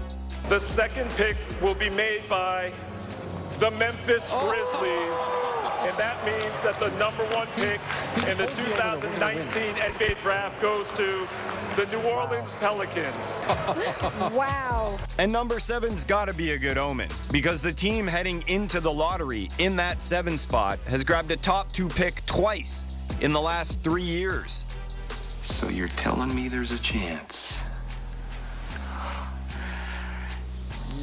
The second pick will be made by the Memphis Grizzlies. And that means that the number one pick in the 2019 NBA draft goes to the New Orleans Pelicans. wow. And number seven's got to be a good omen because the team heading into the lottery in that seven spot has grabbed a top two pick twice in the last three years. So you're telling me there's a chance?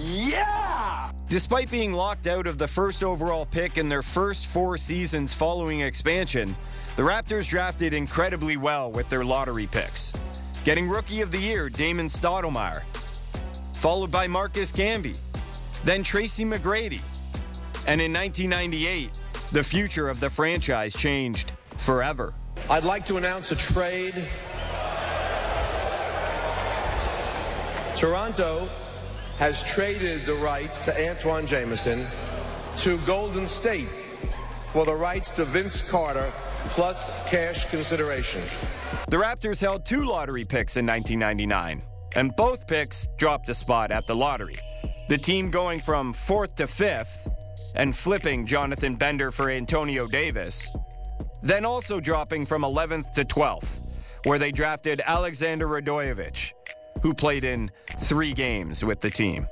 Yeah! Despite being locked out of the first overall pick in their first four seasons following expansion, the Raptors drafted incredibly well with their lottery picks. Getting Rookie of the Year, Damon Stoudamire, followed by Marcus Camby, then Tracy McGrady. And in 1998, the future of the franchise changed forever. I'd like to announce a trade. Toronto has traded the rights to Antawn Jamison to Golden State for the rights to Vince Carter plus cash consideration. The Raptors held two lottery picks in 1999, and both picks dropped a spot at the lottery. The team going from fourth to fifth and flipping Jonathan Bender for Antonio Davis, then also dropping from 11th to 12th, where they drafted Alexander Radojevic, who played in three games with the team.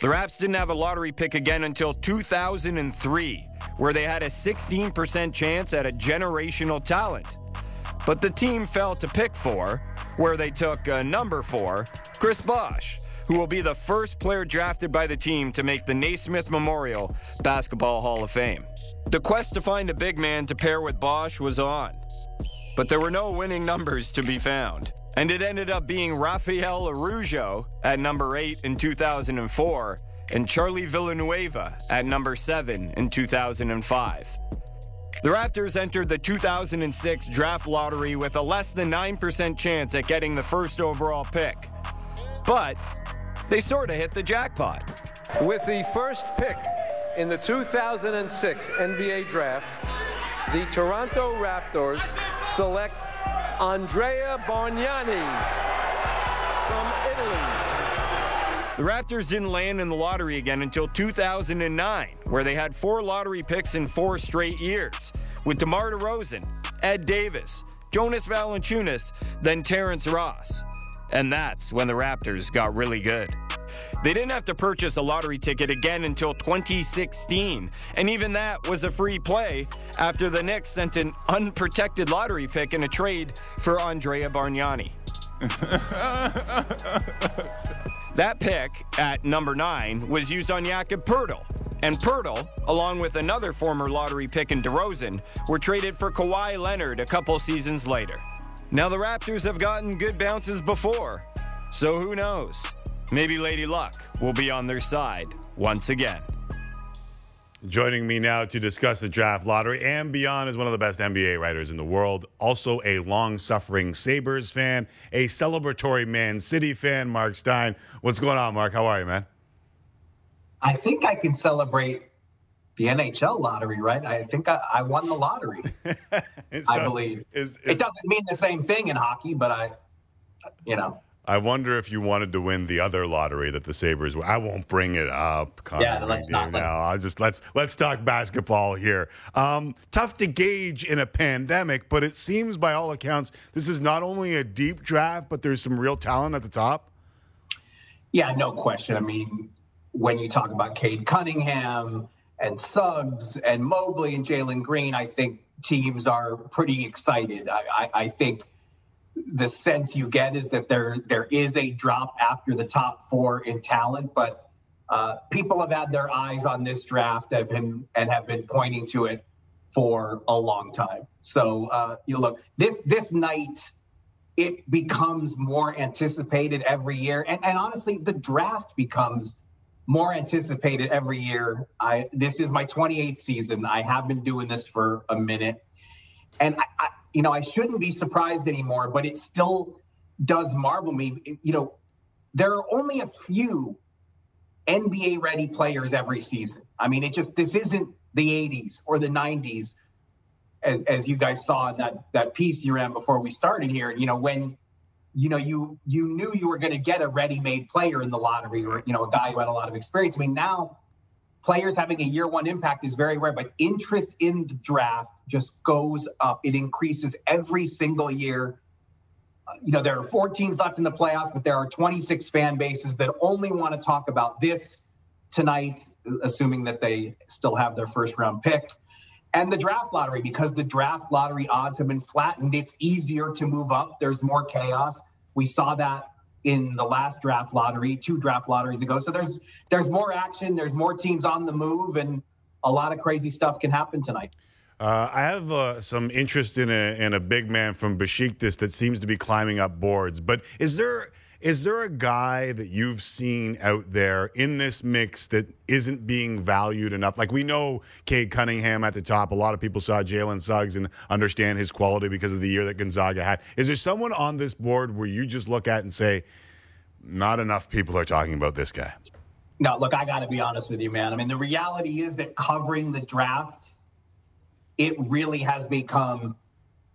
The Raps didn't have a lottery pick again until 2003, where they had a 16% chance at a generational talent. But the team fell to pick four, where they took uh, number four, Chris Bosh, who will be the first player drafted by the team to make the Naismith Memorial Basketball Hall of Fame. The quest to find a big man to pair with Bosh was on, but there were no winning numbers to be found. And it ended up being Rafael Araujo at number 8 in 2004 and Charlie Villanueva at number 7 in 2005. The Raptors entered the 2006 draft lottery with a less than 9% chance at getting the first overall pick. But they sort of hit the jackpot. With the first pick in the 2006 NBA draft, the Toronto Raptors select Andrea Bargnani from Italy. The Raptors didn't land in the lottery again until 2009, where they had four lottery picks in four straight years, with DeMar DeRozan, Ed Davis, Jonas Valanciunas, then Terrence Ross. And that's when the Raptors got really good. They didn't have to purchase a lottery ticket again until 2016, and even that was a free play after the Knicks sent an unprotected lottery pick in a trade for Andrea Bargnani. that pick at number nine was used on Jakob Poeltl, and Poeltl, along with another former lottery pick in DeRozan, were traded for Kawhi Leonard a couple seasons later. Now the Raptors have gotten good bounces before, so who knows? Maybe Lady Luck will be on their side once again. Joining me now to discuss the draft lottery and beyond is one of the best NBA writers in the world, also a long suffering Sabres fan, a celebratory Man City fan, Mark Stein. What's going on, Mark? How are you, man? I think I can celebrate the NHL lottery, right? I think I, I won the lottery. I believe. Is, it doesn't mean the same thing in hockey, but I, you know. I wonder if you wanted to win the other lottery that the Sabres. I won't bring it up. Conor yeah, let's not. Now, let's I'll just let's let's talk basketball here. Um, tough to gauge in a pandemic, but it seems by all accounts this is not only a deep draft, but there's some real talent at the top. Yeah, no question. I mean, when you talk about Cade Cunningham and Suggs and Mobley and Jalen Green, I think teams are pretty excited. I, I, I think the sense you get is that there there is a drop after the top four in talent, but uh, people have had their eyes on this draft have been, and have been pointing to it for a long time. So uh, you look this this night it becomes more anticipated every year. And, and honestly, the draft becomes more anticipated every year. I this is my 28th season. I have been doing this for a minute, and I, I, you know I shouldn't be surprised anymore, but it still does marvel me. You know, there are only a few NBA ready players every season. I mean, it just this isn't the 80s or the 90s as as you guys saw in that that piece you ran before we started here. You know, when you know you you knew you were going to get a ready-made player in the lottery or you know a guy who had a lot of experience. I mean, now players having a year one impact is very rare, but interest in the draft just goes up. It increases every single year. Uh, you know, there are four teams left in the playoffs, but there are 26 fan bases that only want to talk about this tonight, assuming that they still have their first round pick and the draft lottery because the draft lottery odds have been flattened. It's easier to move up. There's more chaos. We saw that in the last draft lottery, two draft lotteries ago. So there's there's more action. There's more teams on the move, and a lot of crazy stuff can happen tonight. Uh, I have uh, some interest in a in a big man from Besiktas that seems to be climbing up boards. But is there is there a guy that you've seen out there in this mix that isn't being valued enough? Like we know Cade Cunningham at the top. A lot of people saw Jalen Suggs and understand his quality because of the year that Gonzaga had. Is there someone on this board where you just look at and say, not enough people are talking about this guy? No, look, I got to be honest with you, man. I mean, the reality is that covering the draft, it really has become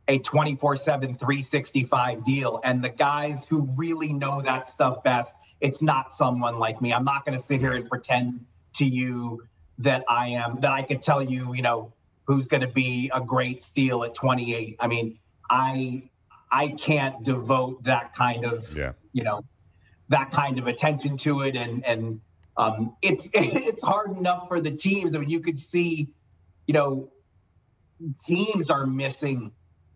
a 24 7, 365 deal. And the guys who really know that stuff best, it's not someone like me. I'm not going to sit here and pretend to you that I am, that I could tell you, you know, who's going to be a great steal at 28. I mean, I, I can't devote that kind of, yeah. you know, that kind of attention to it. And, and, um, it's, it's hard enough for the teams. I mean, you could see, you know, teams are missing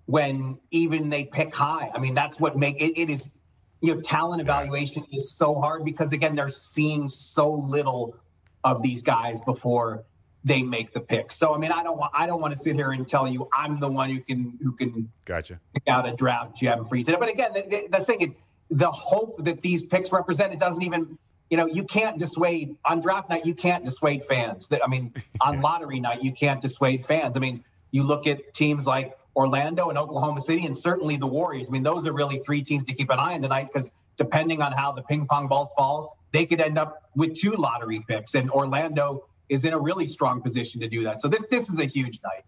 when even they pick high. I mean, that's what make it, it is, you know, talent evaluation is so hard because again, they're seeing so little of these guys before they make the pick. So I mean, I don't want I don't want to sit here and tell you I'm the one who can who can gotcha pick out a draft gem for you today. But again, the, the thing is, the hope that these picks represent it doesn't even you know you can't dissuade on draft night you can't dissuade fans. I mean, on lottery night you can't dissuade fans. I mean, you look at teams like Orlando and Oklahoma City, and certainly the Warriors. I mean, those are really three teams to keep an eye on tonight because depending on how the ping pong balls fall, they could end up with two lottery picks. And Orlando is in a really strong position to do that. So this this is a huge night.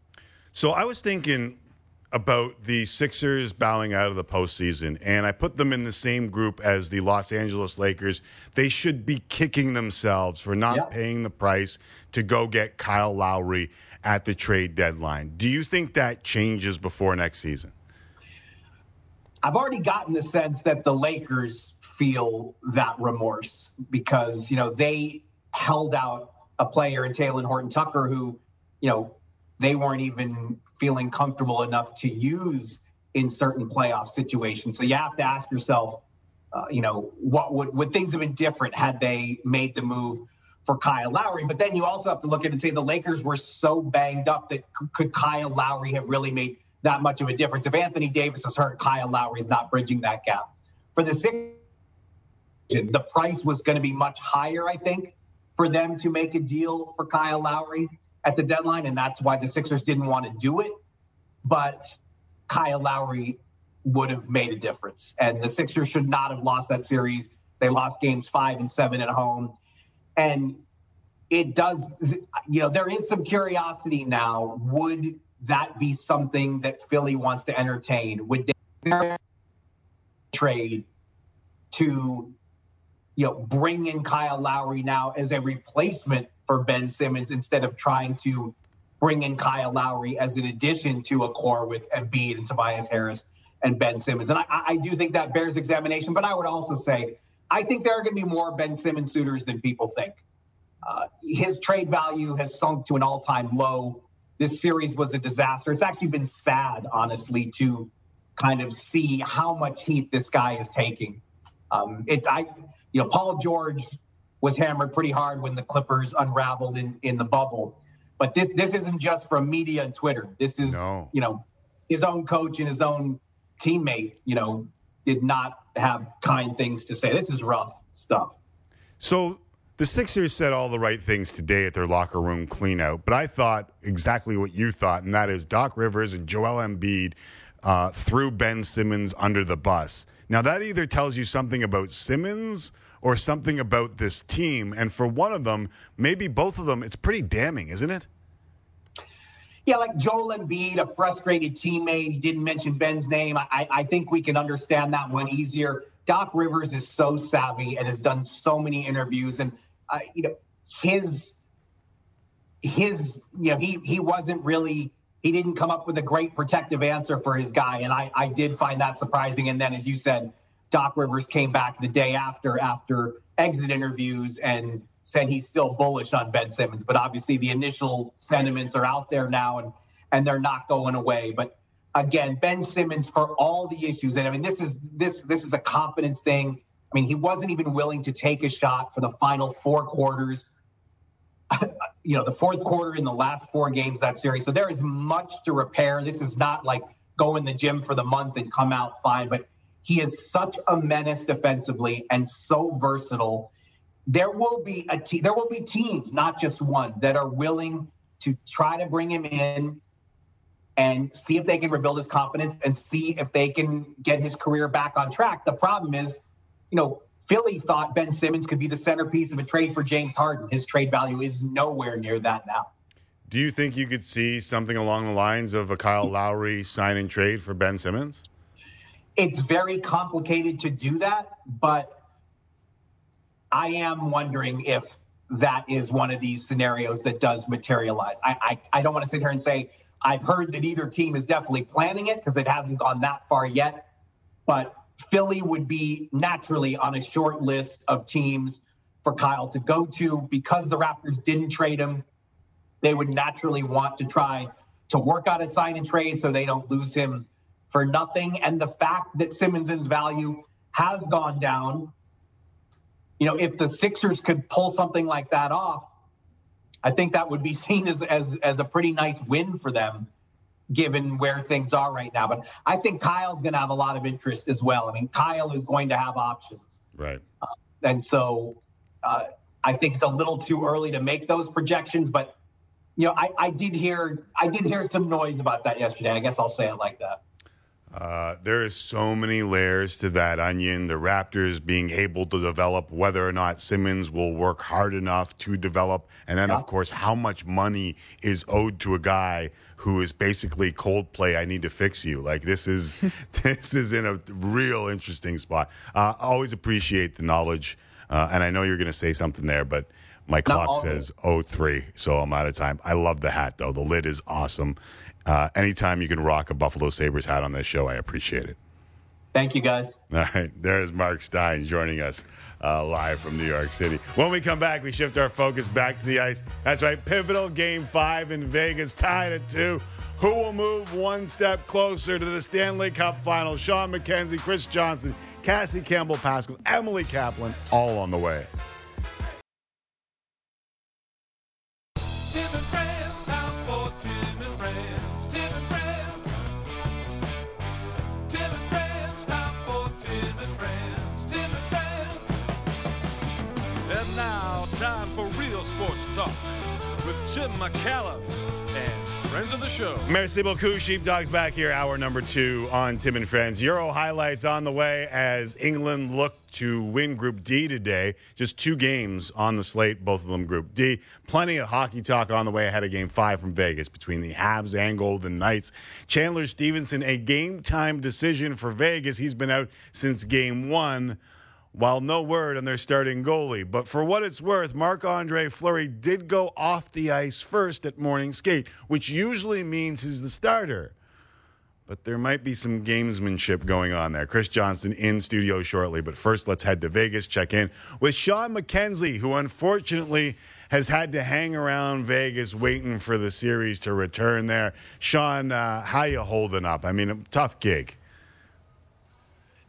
So I was thinking about the Sixers bowing out of the postseason, and I put them in the same group as the Los Angeles Lakers. They should be kicking themselves for not yep. paying the price to go get Kyle Lowry at the trade deadline. Do you think that changes before next season? I've already gotten the sense that the Lakers feel that remorse because, you know, they held out a player in Talen Horton Tucker who, you know, they weren't even feeling comfortable enough to use in certain playoff situations. So you have to ask yourself, uh, you know, what would would things have been different had they made the move for Kyle Lowry. But then you also have to look at it and say the Lakers were so banged up that c- could Kyle Lowry have really made that much of a difference? If Anthony Davis is hurt, Kyle Lowry is not bridging that gap. For the six, the price was going to be much higher, I think, for them to make a deal for Kyle Lowry at the deadline, and that's why the Sixers didn't want to do it. But Kyle Lowry would have made a difference, and the Sixers should not have lost that series. They lost games five and seven at home. And it does, you know, there is some curiosity now. Would that be something that Philly wants to entertain? Would they trade to, you know, bring in Kyle Lowry now as a replacement for Ben Simmons instead of trying to bring in Kyle Lowry as an addition to a core with Embiid and Tobias Harris and Ben Simmons? And I, I do think that bears examination, but I would also say I think there are going to be more Ben Simmons suitors than people think. Uh, his trade value has sunk to an all time low. This series was a disaster. It's actually been sad, honestly, to kind of see how much heat this guy is taking. Um, it's I, you know, Paul George was hammered pretty hard when the Clippers unraveled in in the bubble, but this this isn't just from media and Twitter. This is no. you know his own coach and his own teammate, you know, did not have kind things to say. This is rough stuff. So the Sixers said all the right things today at their locker room cleanout, but I thought exactly what you thought, and that is Doc Rivers and Joel Embiid uh, threw Ben Simmons under the bus. Now, that either tells you something about Simmons or something about this team. And for one of them, maybe both of them, it's pretty damning, isn't it? Yeah, like Joel Embiid, a frustrated teammate. He didn't mention Ben's name. I, I think we can understand that one easier. Doc Rivers is so savvy and has done so many interviews, and uh, you know his his you know he he wasn't really he didn't come up with a great protective answer for his guy, and I I did find that surprising. And then, as you said, Doc Rivers came back the day after after exit interviews and said he's still bullish on Ben Simmons, but obviously the initial sentiments are out there now and and they're not going away. But again, Ben Simmons for all the issues, and I mean this is this this is a confidence thing. I mean, he wasn't even willing to take a shot for the final four quarters. you know, the fourth quarter in the last four games that series. So there is much to repair. This is not like go in the gym for the month and come out fine, but he is such a menace defensively and so versatile there will be a te- there will be teams, not just one, that are willing to try to bring him in and see if they can rebuild his confidence and see if they can get his career back on track. The problem is, you know, Philly thought Ben Simmons could be the centerpiece of a trade for James Harden. His trade value is nowhere near that now. Do you think you could see something along the lines of a Kyle Lowry sign and trade for Ben Simmons? It's very complicated to do that, but I am wondering if that is one of these scenarios that does materialize. I, I, I don't want to sit here and say I've heard that either team is definitely planning it because it hasn't gone that far yet. But Philly would be naturally on a short list of teams for Kyle to go to because the Raptors didn't trade him. They would naturally want to try to work out a sign and trade so they don't lose him for nothing. And the fact that Simmons's value has gone down you know, if the Sixers could pull something like that off, I think that would be seen as as as a pretty nice win for them, given where things are right now. But I think Kyle's going to have a lot of interest as well. I mean, Kyle is going to have options, right? Uh, and so uh, I think it's a little too early to make those projections. But you know, I, I did hear I did hear some noise about that yesterday. I guess I'll say it like that. Uh, there is so many layers to that onion. The Raptors being able to develop whether or not Simmons will work hard enough to develop, and then yeah. of course how much money is owed to a guy who is basically cold play. I need to fix you. Like this is this is in a real interesting spot. Uh, always appreciate the knowledge, uh, and I know you're going to say something there, but. My clock says 03, so I'm out of time. I love the hat, though. The lid is awesome. Uh, anytime you can rock a Buffalo Sabres hat on this show, I appreciate it. Thank you, guys. All right. There's Mark Stein joining us uh, live from New York City. When we come back, we shift our focus back to the ice. That's right. Pivotal game five in Vegas, tied at two. Who will move one step closer to the Stanley Cup final? Sean McKenzie, Chris Johnson, Cassie Campbell Pascall, Emily Kaplan, all on the way. Jim McAuliffe and friends of the show. Merci beaucoup. Sheepdogs back here, hour number two on Tim and Friends. Euro highlights on the way as England look to win Group D today. Just two games on the slate, both of them Group D. Plenty of hockey talk on the way ahead of Game 5 from Vegas between the Habs and Golden Knights. Chandler Stephenson, a game time decision for Vegas. He's been out since Game 1 while no word on their starting goalie. But for what it's worth, Marc Andre Fleury did go off the ice first at morning skate, which usually means he's the starter. But there might be some gamesmanship going on there. Chris Johnson in studio shortly. But first, let's head to Vegas, check in with Sean McKenzie, who unfortunately has had to hang around Vegas waiting for the series to return there. Sean, uh, how you holding up? I mean, tough gig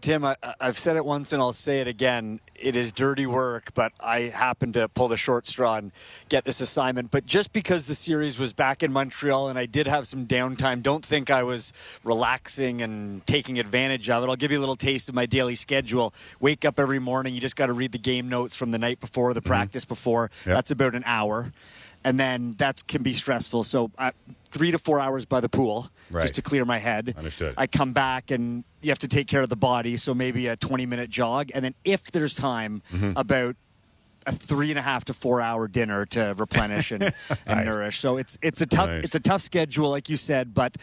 Tim, I, I've said it once and I'll say it again. It is dirty work, but I happened to pull the short straw and get this assignment. But just because the series was back in Montreal and I did have some downtime, don't think I was relaxing and taking advantage of it. I'll give you a little taste of my daily schedule. Wake up every morning, you just got to read the game notes from the night before, the mm-hmm. practice before. Yep. That's about an hour. And then that can be stressful. So, uh, three to four hours by the pool Right. just to clear my head. Understood. I come back and you have to take care of the body, so maybe a 20 minute jog, and then if there's time, Mhm. about a three and a half to four hour dinner to replenish and, and Right. nourish. So it's it's a tough Right. it's a tough schedule, like you said. But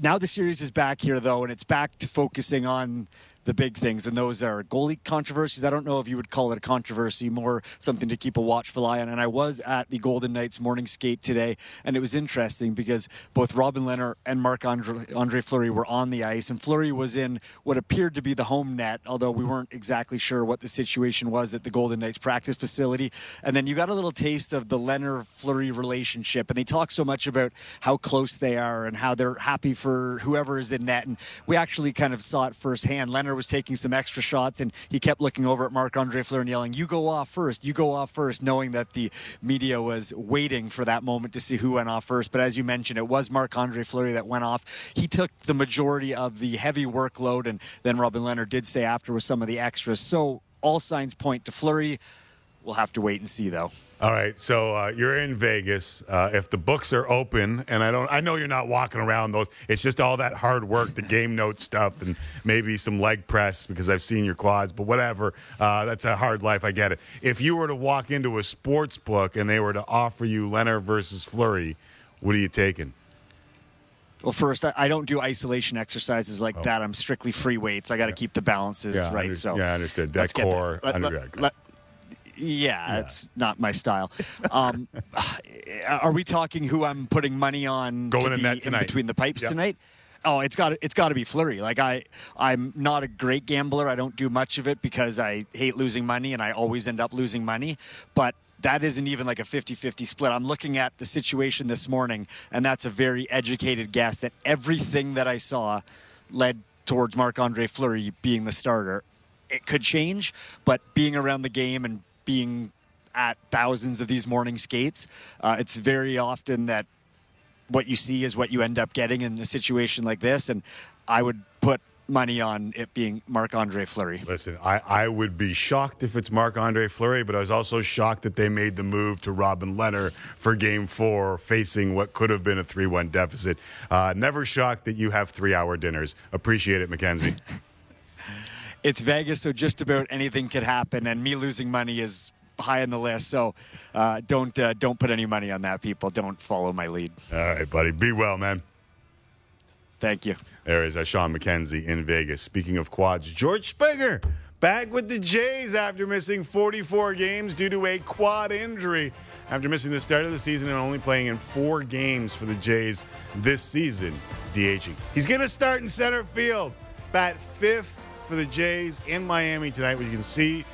now the series is back here though, and it's back to focusing on the big things, and those are goalie controversies. I don't know if you would call it a controversy, more something to keep a watchful eye on. And I was at the Golden Knights morning skate today, and it was interesting because both Robin Lehner and Marc Andre, Andre Fleury were on the ice, and Fleury was in what appeared to be the home net, although we weren't exactly sure what the situation was at the Golden Knights practice facility. And then you got a little taste of the Lehner Fleury relationship, and they talk so much about how close they are and how they're happy for whoever is in net. And we actually kind of saw it firsthand. Lehner was taking some extra shots, and he kept looking over at Marc Andre Fleury and yelling, "You go off first! You go off first!" knowing that the media was waiting for that moment to see who went off first. But as you mentioned, it was Marc Andre Fleury that went off. He took the majority of the heavy workload, and then Robin Lehner did stay after with some of the extras. So all signs point to Fleury. We'll have to wait and see, though. All right, so uh, you're in Vegas. Uh, if the books are open, and I don't, I know you're not walking around those. It's just all that hard work, the game note stuff, and maybe some leg press because I've seen your quads. But whatever, uh, that's a hard life. I get it. If you were to walk into a sports book and they were to offer you Lehner versus Fleury, what are you taking? Well, first, I, I don't do isolation exercises like that. I'm strictly free weights. I got to keep the balances Oh. Yeah, right. under- so yeah, understood. That core, let- let- yeah, it's not my style. Um, are we talking who I'm putting money on Going to in be net in tonight. between the pipes Yep. tonight? Oh, it's got it's got to be Fleury. Like I, I'm not a great gambler. I don't do much of it because I hate losing money, and I always end up losing money. But that isn't even like a 50-50 split. I'm looking at the situation this morning, and that's a very educated guess that everything that I saw led towards Marc Andre Fleury being the starter. It could change, but being around the game and being at thousands of these morning skates, uh, it's very often that what you see is what you end up getting in a situation like this. And I would put money on it being Marc Andre Fleury. Listen, I, I would be shocked if it's Marc Andre Fleury, but I was also shocked that they made the move to Robin Lehner for game four, facing what could have been a 3 1 deficit. Uh, never shocked that you have three hour dinners. Appreciate it, Mackenzie. It's Vegas, so just about anything could happen, and me losing money is high on the list. So uh, don't uh, don't put any money on that, people. Don't follow my lead. All right, buddy. Be well, man. Thank you. There is uh, Sean McKenzie in Vegas. Speaking of quads, George Springer back with the Jays after missing 44 games due to a quad injury. After missing the start of the season and only playing in four games for the Jays this season, DHing. He's going to start in center field. Bat fifth for the Jays in Miami tonight, which you can see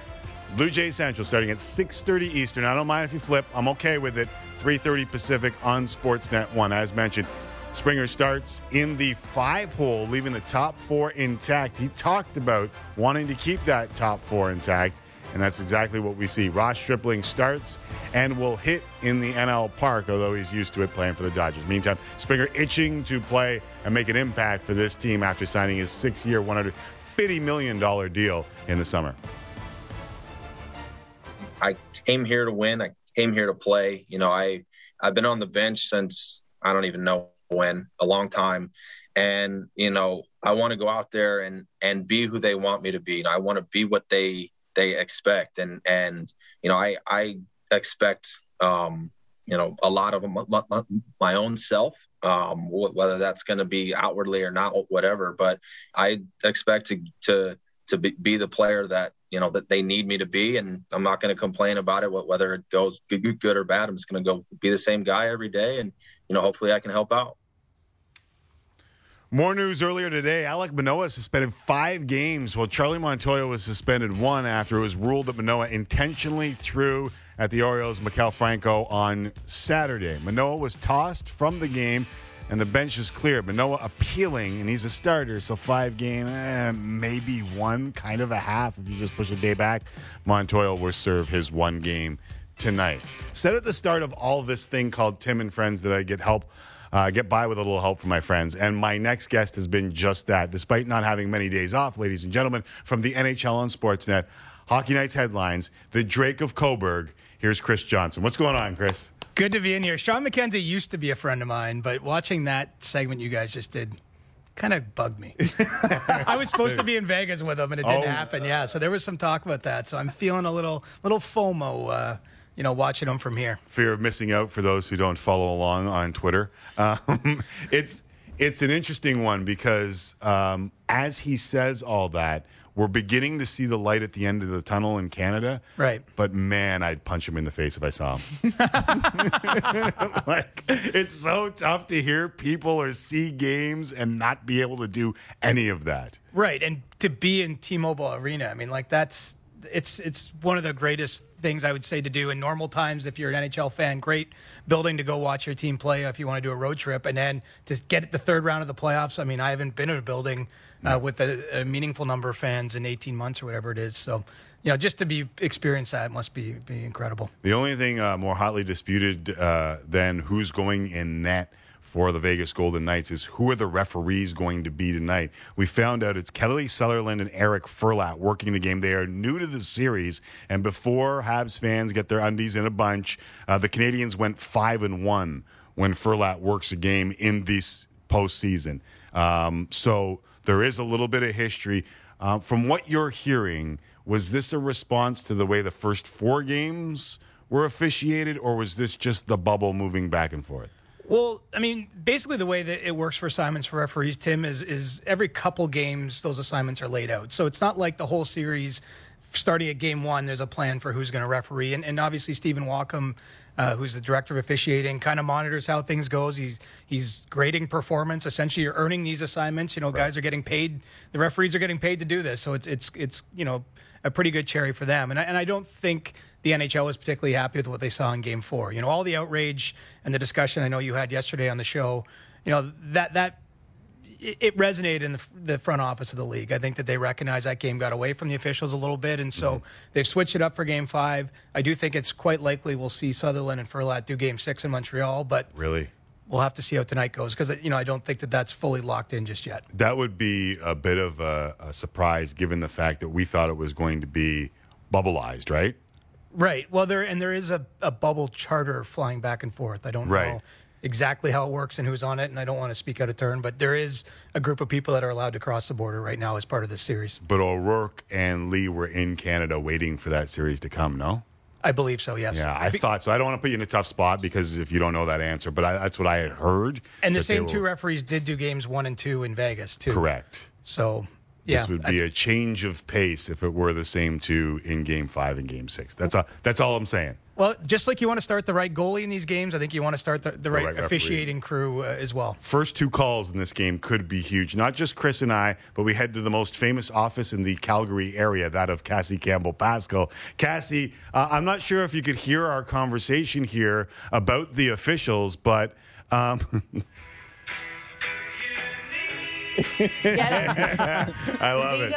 Blue Jays Central starting at 6:30 Eastern. I don't mind if you flip. I'm okay with it. 3:30 Pacific on Sportsnet 1. As mentioned, Springer starts in the 5 hole, leaving the top 4 intact. He talked about wanting to keep that top 4 intact, and that's exactly what we see. Ross Stripling starts and will hit in the NL Park, although he's used to it playing for the Dodgers. Meantime, Springer itching to play and make an impact for this team after signing his 6-year, 100 $50 million deal in the summer? I came here to win. I came here to play. You know, I I've been on the bench since I don't even know when, a long time. And, you know, I want to go out there and and be who they want me to be. And I want to be what they they expect. And and you know, I I expect um you know a lot of my, my, my own self, um, wh- whether that's going to be outwardly or not, whatever. But I expect to to to be, be the player that you know that they need me to be, and I'm not going to complain about it. wh- Whether it goes good, good or bad, I'm just going to go be the same guy every day, and you know hopefully I can help out. More news earlier today. Alec Manoah suspended five games, while Charlie Montoyo was suspended one after it was ruled that Manoah intentionally threw at the Orioles' Maikel Franco on Saturday. Manoah was tossed from the game and the bench is clear. Manoah appealing, and he's a starter, so five game, eh, maybe one, kind of a half if you just push a day back. Montoyo will serve his one game tonight. Said at the start of all this thing called Tim and Friends that I get help. Uh, get by with a little help from my friends. And my next guest has been just that. Despite not having many days off, ladies and gentlemen, from the NHL on Sportsnet, Hockey Nights headlines, the Drake of Coburg. Here's Chris Johnson. What's going on, Chris? Good to be in here. Sean McKenzie used to be a friend of mine, but watching that segment you guys just did kind of bugged me. I was supposed to be in Vegas with him, and it didn't Oh. happen. Yeah, so there was some talk about that. So I'm feeling a little little FOMO, uh, you know, watching him from here. fear of missing out for those who don't follow along on Twitter. Um, it's it's an interesting one because um, as he says all that, we're beginning to see the light at the end of the tunnel in Canada. Right. But man, I'd punch him in the face if I saw him. like it's so tough to hear people or see games and not be able to do any of that. Right, and to be in T-Mobile Arena, I mean, like that's it's it's one of the greatest things I would say to do in normal times. If you're an NHL fan, great building to go watch your team play. If you want to do a road trip, and then to get the third round of the playoffs, I mean, I haven't been in a building uh, with a, a meaningful number of fans in 18 months or whatever it is. So, you know, just to be experience that must be be incredible. The only thing uh, more hotly disputed uh, than who's going in net for the Vegas Golden Knights is who are the referees going to be tonight. We found out it's Kelly Sutherland and Eric Furlat working the game. They are new to the series, and before Habs fans get their undies in a bunch, uh, the Canadians went five and one when Furlat works a game in this postseason. Um, so there is a little bit of history. Um, from what you're hearing, was this a response to the way the first four games were officiated, or was this just the bubble moving back and forth? Well, I mean, basically the way that it works for assignments for referees, Tim, is is every couple games those assignments are laid out. So it's not like the whole series starting at game one. There's a plan for who's going to referee, and, and obviously Stephen Walkom, uh, who's the director of officiating, kind of monitors how things goes. He's he's grading performance. Essentially, you're earning these assignments. You know, guys are getting paid. The referees are getting paid to do this, so it's it's it's you know a pretty good cherry for them. And I, and I don't think the NHL was particularly happy with what they saw in Game Four. You know, all the outrage and the discussion I know you had yesterday on the show. You know that that it it resonated in the, the front office of the league. I think that they recognize that game got away from the officials a little bit, and so they've switched it up for Game Five. I do think it's quite likely we'll see Sutherland and Furlat do Game Six in Montreal, but Really? we'll have to see how tonight goes because you know I don't think that that's fully locked in just yet. That would be a bit of a, a surprise given the fact that we thought it was going to be bubbleized, right? Right. Well, there and there is a, a bubble charter flying back and forth. I don't Right. know exactly how it works and who's on it, and I don't want to speak out of turn, but there is a group of people that are allowed to cross the border right now as part of this series. But O'Rourke and Lee were in Canada waiting for that series to come, no? I believe so. Yes. Yeah, I Be- thought so. I don't want to put you in a tough spot because if you don't know that answer, but I, that's what I had heard. And the same two were- referees did do games one and two in Vegas too. Correct. So yeah, this would be a change of pace if it were the same two in Game Five and Game Six. That's all. That's all I'm saying. Well, just like you want to start the right goalie in these games, I think you want to start the, the, right, right referees. officiating crew uh, as well. First two calls in this game could be huge. Not just Chris and I, but we head to the most famous office in the Calgary area, that of Cassie Campbell Pascall. Cassie, uh, I'm not sure if you could hear our conversation here about the officials, but. Um, I love it.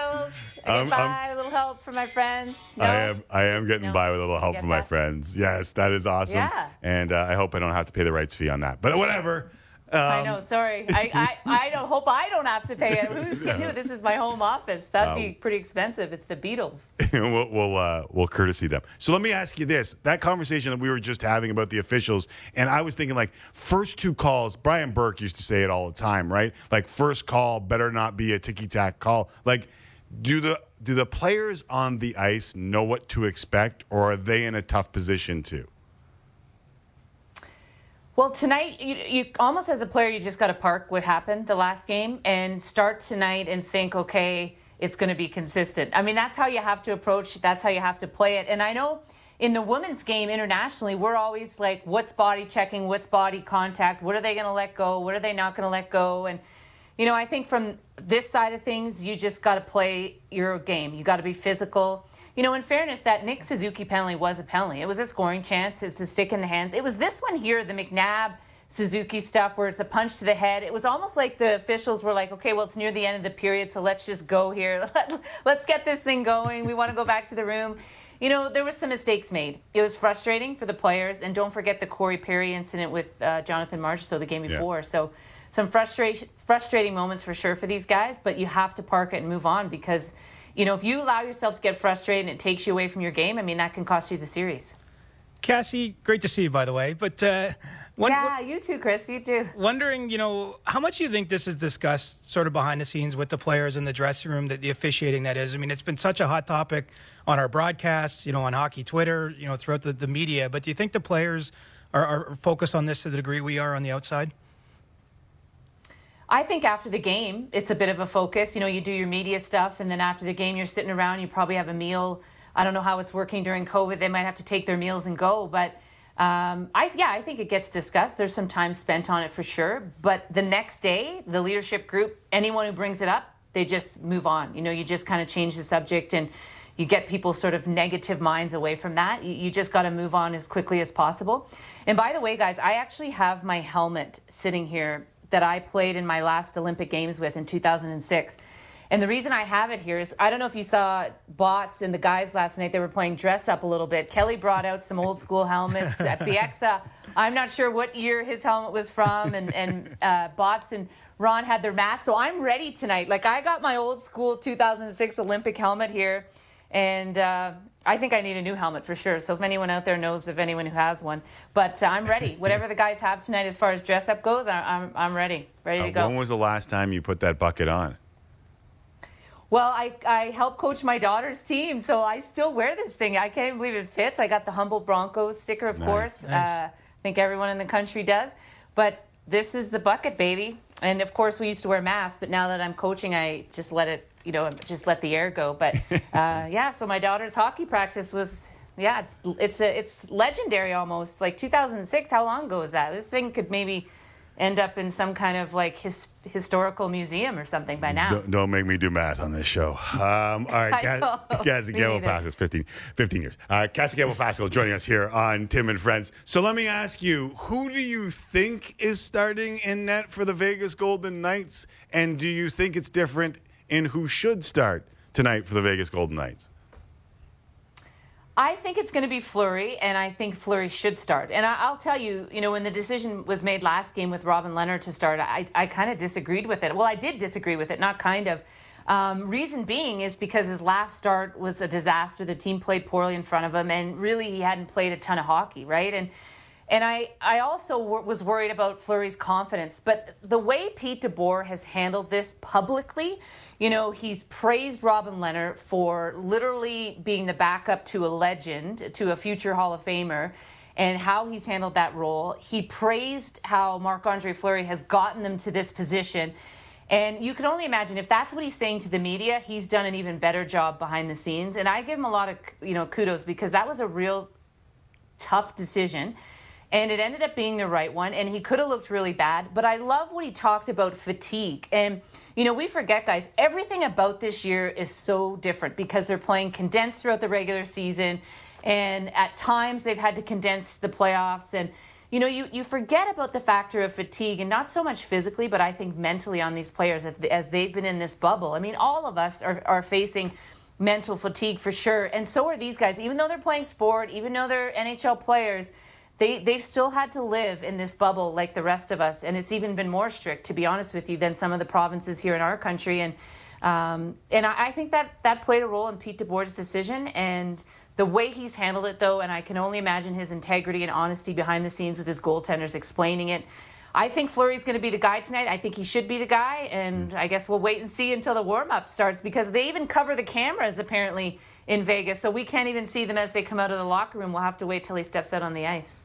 I I'm- get I'm- a little help from my friends. No? I am. I am getting No. by with a little help from my friends. Yes, that is awesome. Yeah. And uh, I hope I don't have to pay the rights fee on that. But whatever. I Um, know. Sorry. I, I, I don't hope I don't have to pay it. Who's kidding who? This is my home office. That'd Um, be pretty expensive. It's the Beatles. we'll we'll, uh, we'll courtesy them. So let me ask you this: that conversation that we were just having about the officials, and I was thinking like first two calls. Brian Burke used to say it all the time, right? Like first call better not be a ticky tack call. Like, do the do the players on the ice know what to expect, or are they in a tough position too? Well, tonight, you, you almost as a player, you just got to park what happened the last game and start tonight and think, okay, it's going to be consistent. I mean, that's how you have to approach. That's how you have to play it. And I know in the women's game internationally, we're always like, what's body checking? What's body contact? What are they going to let go? What are they not going to let go? And you know, I think from this side of things, you just got to play your game. You got to be physical. You know, in fairness, that Nick Suzuki penalty was a penalty. It was a scoring chance. It's the stick in the hands. It was this one here, the McNabb Suzuki stuff where it's a punch to the head. It was almost like the officials were like, okay, well, it's near the end of the period, so let's just go here. let's get this thing going. We want to go back to the room. You know, there was some mistakes made. It was frustrating for the players, and don't forget the Corey Perry incident with uh, Jonathan Marchessault the game before. Yeah. So some frustration, frustrating moments for sure for these guys, but you have to park it and move on because, you know, if you allow yourself to get frustrated and it takes you away from your game, I mean, that can cost you the series. Cassie, great to see you, by the way. But uh, one, yeah, you too, Chris. You too. Wondering, you know, how much you think this is discussed sort of behind the scenes with the players in the dressing room, that the officiating that is. I mean, it's been such a hot topic on our broadcasts, you know, on hockey Twitter, you know, throughout the, the media. But do you think the players are, are focused on this to the degree we are on the outside? I think after the game, it's a bit of a focus. You know, you do your media stuff, and then after the game, you're sitting around, you probably have a meal. I don't know how it's working during COVID. They might have to take their meals and go, but um, I yeah, I think it gets discussed. There's some time spent on it for sure. But the next day, the leadership group, anyone who brings it up, they just move on. You know, you just kind of change the subject and you get people's sort of negative minds away from that. You, you just got to move on as quickly as possible. And by the way, guys, I actually have my helmet sitting here that I played in my last Olympic Games with in 2006. And the reason I have it here is I don't know if you saw Bots and the guys last night. They were playing dress up a little bit. Kelly brought out some old school helmets at Bieksa. I'm not sure what year his helmet was from, and and uh, Bots and Ron had their masks. So I'm ready tonight. Like I got my old school 2006 Olympic helmet here, and uh, I think I need a new helmet for sure. So if anyone out there knows of anyone who has one, but uh, I'm ready. Whatever the guys have tonight as far as dress up goes, I, I'm I'm ready, ready to uh, go. When was the last time you put that bucket on? Well, I, I help coach my daughter's team, so I still wear this thing. I can't even believe it fits. I got the Humboldt Broncos sticker, of nice. course. Nice. Uh, I think everyone in the country does. But this is the bucket, baby. And of course, we used to wear masks, but now that I'm coaching, I just let it, you know, just let the air go. But uh, yeah, so my daughter's hockey practice was, yeah, it's it's a, it's legendary almost. Like 2006, how long ago was that? This thing could maybe end up in some kind of like his, historical museum or something by now. Don't, don't, make me do math on this show. Um, all right, Cassie Campbell Pascall, 15, 15 years. Uh, Cassie Campbell Pascall joining us here on Tim and Friends. So let me ask you, who do you think is starting in net for the Vegas Golden Knights? And do you think it's different in who should start tonight for the Vegas Golden Knights? I think it's going to be Fleury, and I think Fleury should start. And I, will tell you, you know, when the decision was made last game with Robin Lehner to start, I, I kind of disagreed with it. Well, I did disagree with it, not kind of. Um, reason being is because his last start was a disaster. The team played poorly in front of him, and really he hadn't played a ton of hockey, right? And and I, I also was worried about Fleury's confidence. But the way Pete DeBoer has handled this publicly, you know, he's praised Robin Lehner for literally being the backup to a legend, to a future Hall of Famer, and how he's handled that role. He praised how Marc Andre Fleury has gotten them to this position. And you can only imagine if that's what he's saying to the media, he's done an even better job behind the scenes. And I give him a lot of, you know, kudos because that was a real tough decision and it ended up being the right one and he could have looked really bad but i love what he talked about fatigue. And you know we forget guys everything about this year is so different because they're playing condensed throughout the regular season and at times they've had to condense the playoffs. And you know you, you forget about the factor of fatigue and not so much physically but i think mentally on these players as they've been in this bubble. I mean all of us are, are facing mental fatigue for sure. And so are these guys. Even though they're playing sport even though they're nhl players they they've still had to live in this bubble like the rest of us, and it's even been more strict, to be honest with you, than some of the provinces here in our country. And um, and I, I, think that that played a role in Pete DeBoer's decision and the way he's handled it, though. And I can only imagine his integrity and honesty behind the scenes with his goaltenders explaining it. I think Fleury's going to be the guy tonight. I think he should be the guy, and I guess we'll wait and see until the warm up starts because they even cover the cameras apparently in Vegas, so we can't even see them as they come out of the locker room. We'll have to wait till he steps out on the ice.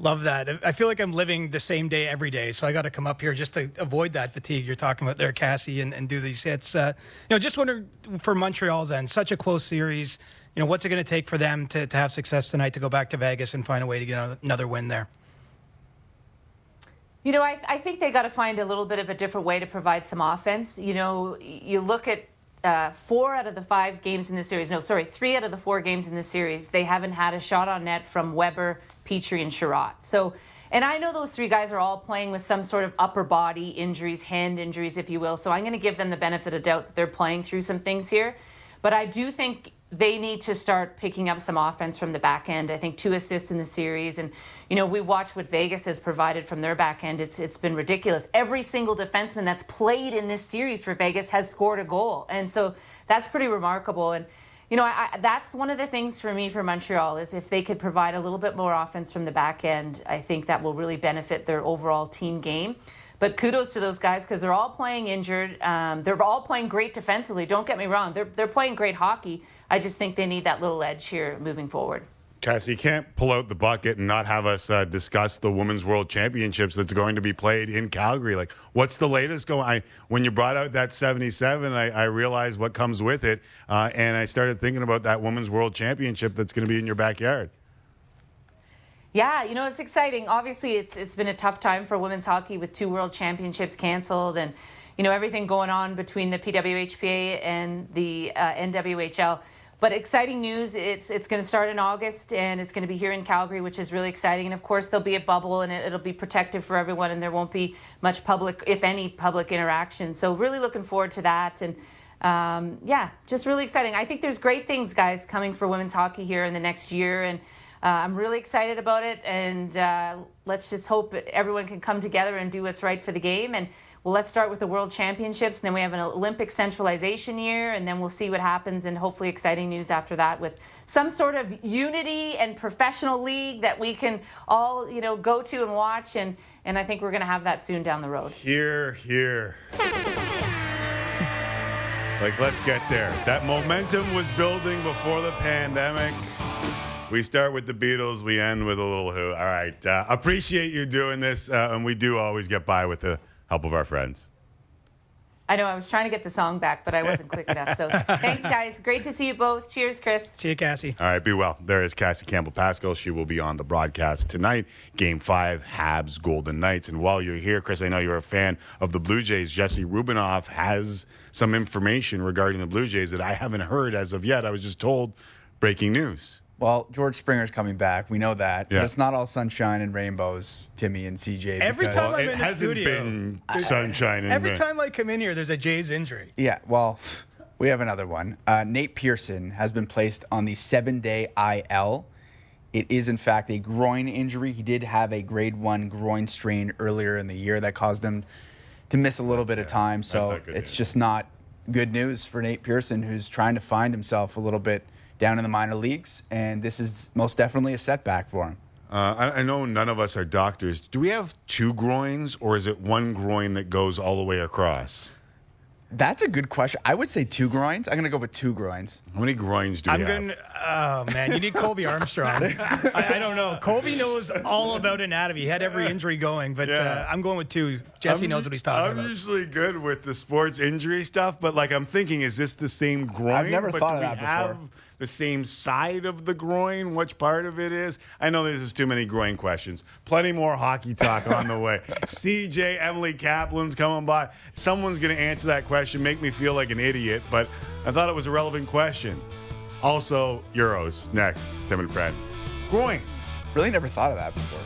Love that. I feel like I'm living the same day every day, so I got to come up here just to avoid that fatigue you're talking about there, Cassie, and, and do these hits. Uh, you know, just wonder for Montreal's end, such a close series. You know, what's it going to take for them to, to have success tonight to go back to Vegas and find a way to get another win there? You know, I, I think they got to find a little bit of a different way to provide some offense. You know, you look at uh, four out of the five games in this series. No, sorry, three out of the four games in this series. They haven't had a shot on net from Weber, Petry, and Chiarot. So, And I know those three guys are all playing with some sort of upper body injuries, hand injuries, if you will. So I'm going to give them the benefit of doubt that they're playing through some things here. But I do think they need to start picking up some offense from the back end. I think two assists in the series, and you know we've watched what Vegas has provided from their back end. It's it's been ridiculous. Every single defenseman that's played in this series for Vegas has scored a goal, and so that's pretty remarkable. And you know I, I, that's one of the things for me for Montreal is if they could provide a little bit more offense from the back end, I think that will really benefit their overall team game. But kudos to those guys because they're all playing injured. Um, they're all playing great defensively. Don't get me wrong; they're they're playing great hockey. I just think they need that little edge here moving forward. Cassie, you can't pull out the bucket and not have us uh, discuss the Women's World Championships that's going to be played in Calgary. Like, what's the latest going? I when you brought out that '77, I, I realized what comes with it, uh, and I started thinking about that Women's World Championship that's going to be in your backyard. Yeah, you know it's exciting. Obviously, it's it's been a tough time for women's hockey with two World Championships canceled and you know everything going on between the PWHPA and the uh, NWHL. But exciting news! It's it's going to start in August, and it's going to be here in Calgary, which is really exciting. And of course, there'll be a bubble, and it, will be protective for everyone, and there won't be much public, if any, public interaction. So really looking forward to that, and um, yeah, just really exciting. I think there's great things, guys, coming for women's hockey here in the next year, and uh, I'm really excited about it. And uh, let's just hope everyone can come together and do what's right for the game. And well, let's start with the World Championships, and then we have an Olympic centralization year, and then we'll see what happens, and hopefully exciting news after that with some sort of unity and professional league that we can all, you know, go to and watch, and and I think we're going to have that soon down the road. Here, here. Like, let's get there. That momentum was building before the pandemic. We start with the Beatles, we end with a little Who. All right. Uh, appreciate you doing this, uh, and we do always get by with the help of our friends. I know I was trying to get the song back, but I wasn't quick enough. So thanks, guys. Great to see you both. Cheers, Chris. See you, Cassie. All right, be well. There is Cassie Campbell Pascall. She will be on the broadcast tonight. Game five, Habs Golden Knights. And while you're here, Chris, I know you're a fan of the Blue Jays. Jesse Rubinoff has some information regarding the Blue Jays that I haven't heard as of yet. I was just told breaking news. Well, George Springer's coming back. We know that. Yeah. But it's not all sunshine and rainbows, Timmy and CJ. Every time I'm it in the hasn't studio, been sunshine. And every rain. time I come in here, there's a Jays injury. Yeah, well, we have another one. Uh, Nate Pearson has been placed on the seven day IL. It is, in fact, a groin injury. He did have a grade one groin strain earlier in the year that caused him to miss a little That's bit of time. So not good it's news. just not good news for Nate Pearson, who's trying to find himself a little bit down in the minor leagues. And this is most definitely a setback for him. Uh, I, I know none of us are doctors. Do we have two groins, or is it one groin that goes all the way across? That's a good question. I would say two groins. I'm going to go with two groins. How many groins do I'm we have? going. Oh man, you need Colby Armstrong. I, I don't know. Colby knows all about anatomy. He had every injury going, but Yeah. uh, I'm going with two. Jesse I'm knows what he's talking about. I'm usually good with the sports injury stuff, but like I'm thinking, is this the same groin? I've never but thought do of we that before. have the same side of the groin? Which part of it is? I know this is too many groin questions. Plenty more hockey talk on the way. CJ Emily Kaplan's coming by. Someone's going to answer that question, make me feel like an idiot, but I thought it was a relevant question. Also, Euros next. Tim and Friends. Groins. Really never thought of that before.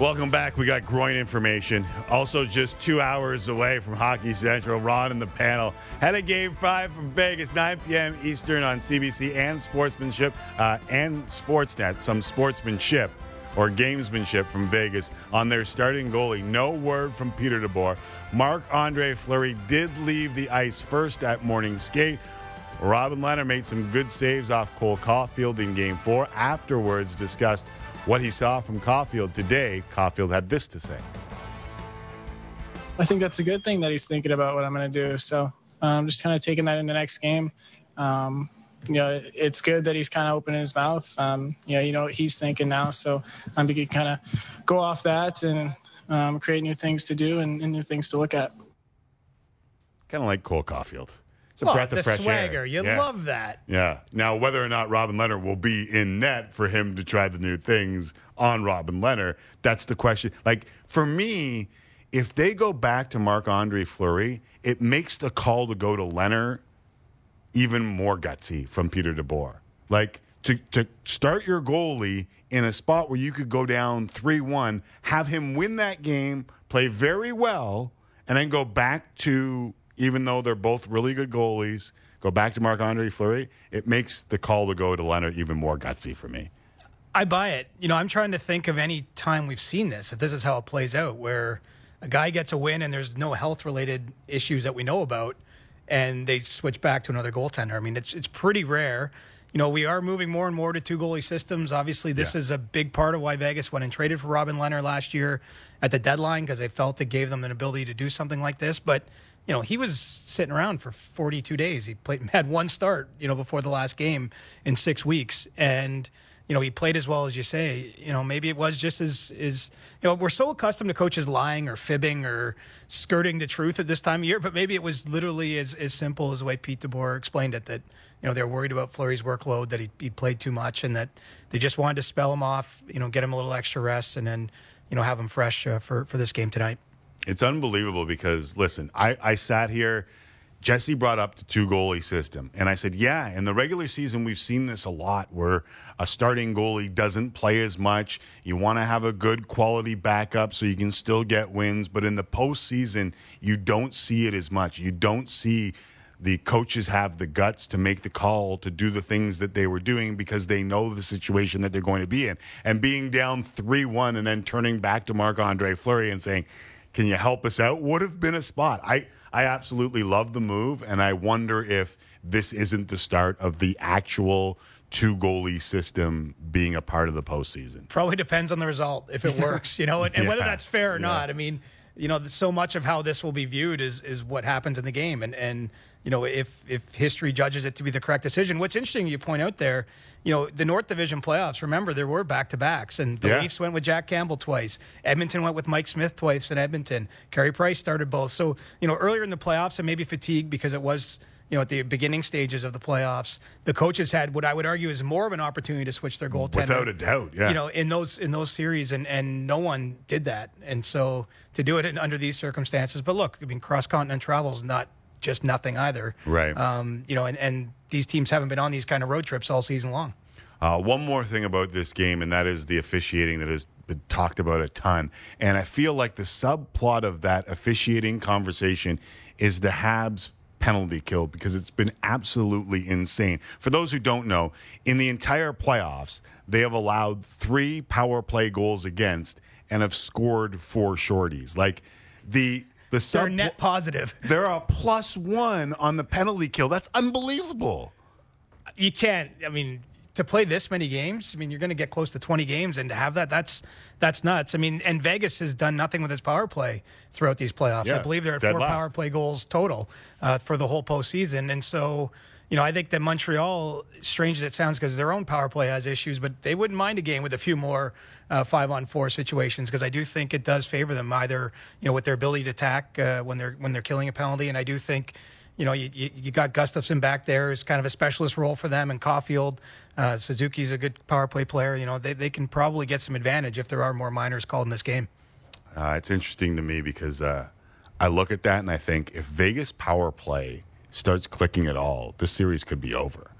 Welcome back. We got groin information. Also, just two hours away from Hockey Central. Ron and the panel had a game five from Vegas, 9 p.m. Eastern on CBC and Sportsmanship uh, and Sportsnet. Some sportsmanship or gamesmanship from Vegas on their starting goalie. No word from Peter DeBoer. Marc Andre Fleury did leave the ice first at morning skate. Robin Lehner made some good saves off Cole Caufield in game four. Afterwards, discussed what he saw from Caufield today. Caufield had this to say. I think that's a good thing that he's thinking about what I'm going to do. So um, just kind of taking that in the next game. Um, you know, it's good that he's kind of opening his mouth. Um, you know, you know what he's thinking now. So I'm going to kind of go off that and um, create new things to do and, and new things to look at. Kind of like Cole Caufield. A breath of the fresh swagger. air. You Yeah. love that. Yeah. Now, whether or not Robin Lehner will be in net for him to try the new things on Robin Lehner, that's the question. Like, for me, if they go back to Marc Andre Fleury, it makes the call to go to Lehner even more gutsy from Peter DeBoer. Like to to start your goalie in a spot where you could go down three one, have him win that game, play very well, and then go back to even though they're both really good goalies, go back to Marc Andre Fleury. It makes the call to go to Lehner even more gutsy for me. I buy it. You know, I'm trying to think of any time we've seen this, if this is how it plays out, where a guy gets a win and there's no health related issues that we know about, and they switch back to another goaltender. I mean, it's it's pretty rare. You know, we are moving more and more to two goalie systems. Obviously, this Yeah. is a big part of why Vegas went and traded for Robin Lehner last year at the deadline because they felt it gave them an ability to do something like this. But you know, he was sitting around for 42 days. He played had one start, you know, before the last game in six weeks, and you know, he played as well as you say. You know, maybe it was just as is. You know, we're so accustomed to coaches lying or fibbing or skirting the truth at this time of year, but maybe it was literally as, as simple as the way Pete DeBoer explained it. That you know they're worried about Fleury's workload, that he he played too much, and that they just wanted to spell him off. You know, get him a little extra rest, and then you know have him fresh uh, for for this game tonight. It's unbelievable because listen, I, I sat here. Jesse brought up the two goalie system, and I said, "Yeah." In the regular season, we've seen this a lot, where a starting goalie doesn't play as much. You want to have a good quality backup so you can still get wins, but in the postseason, you don't see it as much. You don't see the coaches have the guts to make the call to do the things that they were doing because they know the situation that they're going to be in. And being down 3 1 and then turning back to Marc Andre Fleury and saying, Can you help us out? would have been a spot. I, I absolutely love the move, and I wonder if this isn't the start of the actual two goalie system being a part of the postseason. Probably depends on the result if it works, you know, and, and whether that's fair or Yeah. not. I mean, you know, so much of how this will be viewed is is what happens in the game, and and you know, if if history judges it to be the correct decision. What's interesting, you point out there, you know, the North Division playoffs. Remember, there were back to backs, and the Yeah. Leafs went with Jack Campbell twice. Edmonton went with Mike Smith twice in Edmonton. Carey Price started both. So you know, earlier in the playoffs, and maybe fatigue because it was you know, at the beginning stages of the playoffs, the coaches had what I would argue is more of an opportunity to switch their goaltender. Without a doubt, yeah. You know, in those in those series, and and no one did that, and so to do it in, under these circumstances. But look, I mean, cross continent travel is not just nothing either, Right. Um, you know, and and these teams haven't been on these kind of road trips all season long. Uh, one more thing about this game, and that is the officiating that has been talked about a ton. And I feel like the subplot of that officiating conversation is the Habs penalty kill because it's been absolutely insane. For those who don't know, in the entire playoffs, they have allowed three power play goals against and have scored four shorties. Like the the They're net positive. they're a plus one on the penalty kill. That's unbelievable. You can't. I mean, to play this many games, I mean, you're going to get close to 20 games, and to have that, that's that's nuts. I mean, and Vegas has done nothing with its power play throughout these playoffs. I believe they're at four last. power play goals total uh, for the whole postseason, and so. You know, I think that Montreal, strange as it sounds, because their own power play has issues, but they wouldn't mind a game with a few more uh, five-on-four situations because I do think it does favor them either, you know, with their ability to attack uh, when they're when they're killing a penalty, and I do think you know, you, you, you got Gustafsson back there as kind of a specialist role for them, and Caulfield. Uh, Suzuki's a good power play player. You know, they, they can probably get some advantage if there are more minors called in this game. Uh, it's interesting to me because uh, I look at that and I think if Vegas power play starts clicking at all, this series could be over.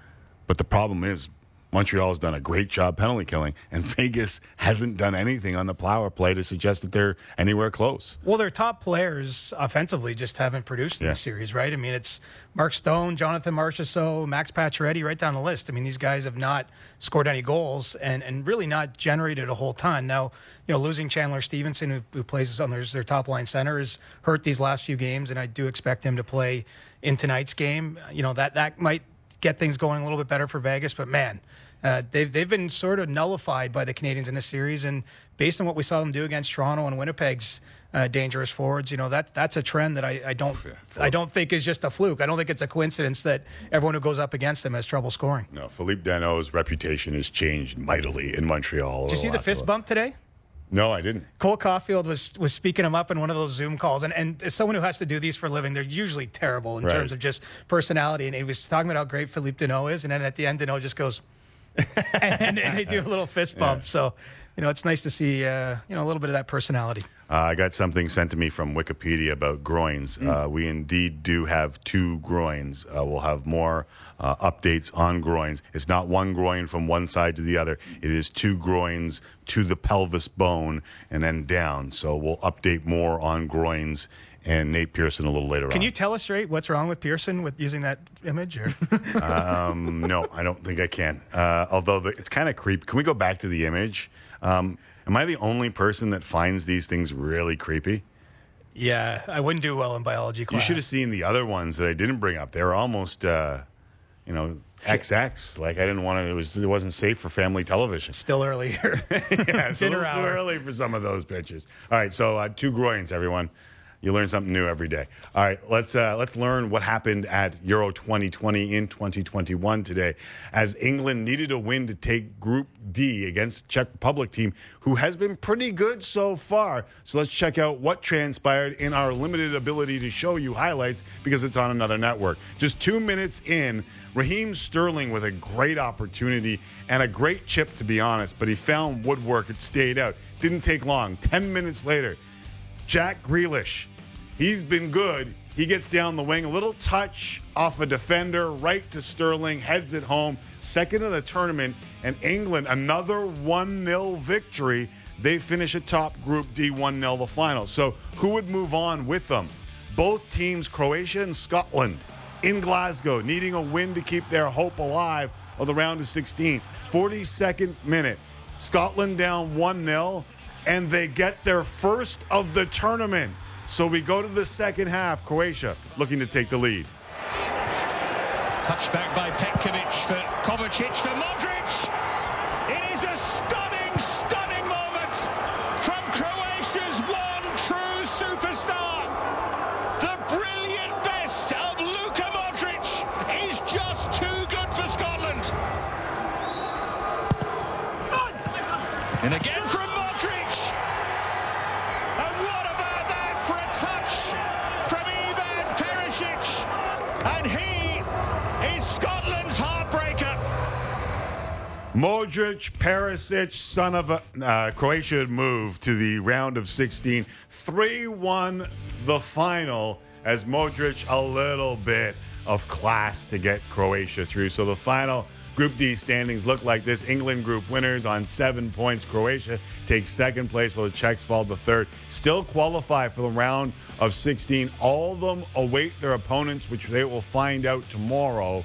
But the problem is Montreal has done a great job penalty killing, and Vegas hasn't done anything on the power play to suggest that they're anywhere close. Well, their top players offensively just haven't produced in Yeah. this series, right? I mean, it's Mark Stone, Jonathan Marchessault, Max Pacioretty, right down the list. I mean, these guys have not scored any goals and, and really not generated a whole ton. Now, you know, losing Chandler Stephenson, who, who plays on their, their top line center, has hurt these last few games, and I do expect him to play in tonight's game. You know, that that might get things going a little bit better for Vegas, but man. Uh, they've they've been sort of nullified by the Canadiens in this series, and based on what we saw them do against Toronto and Winnipeg's uh, dangerous forwards, you know that that's a trend that I, I don't I don't think is just a fluke. I don't think it's a coincidence that everyone who goes up against them has trouble scoring. No, Phillip Danault's reputation has changed mightily in Montreal. Did you see the fist bump today? No, I didn't. Cole Caulfield was was speaking him up in one of those Zoom calls, and and as someone who has to do these for a living, they're usually terrible in Right. terms of just personality. And he was talking about how great Phillip Danault is, and then at the end, Danault just goes, and, and, they do a little fist bump. Yeah. So, you know, it's nice to see uh, you know a little bit of that personality. Uh, I got something sent to me from Wikipedia about groins. Mm. Uh, we indeed do have two groins. Uh, we'll have more uh, updates on groins. It's not one groin from one side to the other. It is two groins to the pelvis bone and then down. So we'll update more on groins and Nate Pearson a little later Can on. you tell us straight what's wrong with Pearson with using that image? um, no, I don't think I can. Uh, although the, it's kind of creepy. Can we go back to the image? Um, am I the only person that finds these things really creepy? Yeah, I wouldn't do well in biology class. You should have seen the other ones that I didn't bring up. They were almost, uh, you know, XX. Like I didn't want to. It was. It wasn't safe for family television. Still early here. yeah, it's Dinner a little hour. too early for some of those pictures. All right, so uh, two groins, everyone. You learn something new every day. All right, let's uh, let's learn what happened at Euro 2020 in 2021 today, as England needed a win to take Group D against Czech Republic team, who has been pretty good so far. So let's check out what transpired in our limited ability to show you highlights because it's on another network. Just two minutes in, Raheem Sterling with a great opportunity and a great chip, to be honest, but he found woodwork. It stayed out. Didn't take long. Ten minutes later. Jack Grealish He's been good. He gets down the wing, a little touch off a defender, right to Sterling, heads it home. Second of the tournament, and England, another 1 0 victory. They finish atop Group D 1 0 the final. So, who would move on with them? Both teams, Croatia and Scotland, in Glasgow, needing a win to keep their hope alive of the round of 16. 42nd minute, Scotland down 1 0, and they get their first of the tournament. So we go to the second half. Croatia looking to take the lead. Touchback by Petkovic for Kovacic for Modric. Modric, Perisic, son of a uh, Croatia had moved to the round of 16. 3 1 the final as Modric a little bit of class to get Croatia through. So the final Group D standings look like this. England group winners on seven points. Croatia takes second place while the Czechs fall to third. Still qualify for the round of 16. All of them await their opponents, which they will find out tomorrow.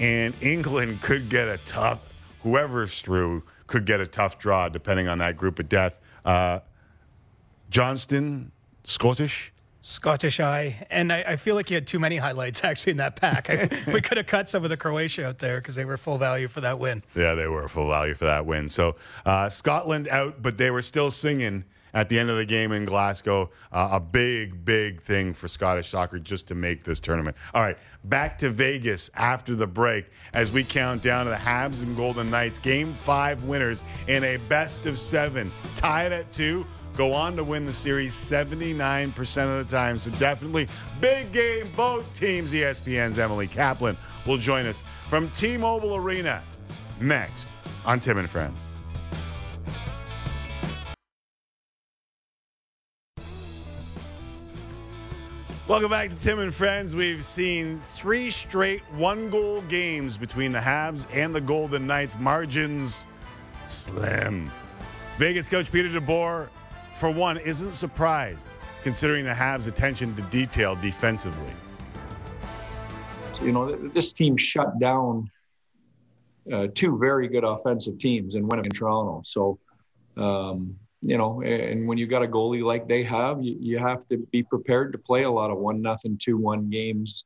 And England could get a tough whoever's through could get a tough draw depending on that group of death. Uh, Johnston, Scottish. Scottish eye, and I, I, feel like you had too many highlights actually in that pack. I, we could have cut some of the Croatia out there because they were full value for that win. Yeah, they were full value for that win. So uh, Scotland out, but they were still singing at the end of the game in Glasgow. Uh, a big, big thing for Scottish soccer just to make this tournament. All right, back to Vegas after the break as we count down to the Habs and Golden Knights. Game five winners in a best of seven, tied at two. Go on to win the series 79% of the time. So, definitely big game. Both teams. ESPN's Emily Kaplan will join us from T Mobile Arena next on Tim and Friends. Welcome back to Tim and Friends. We've seen three straight one goal games between the Habs and the Golden Knights. Margins slim. Vegas coach Peter DeBoer, for one, isn't surprised considering the Habs' attention to detail defensively. You know, this team shut down uh, two very good offensive teams in Winnipeg and Toronto. So, um, you know, and when you got a goalie like they have, you, you have to be prepared to play a lot of one nothing, two one games,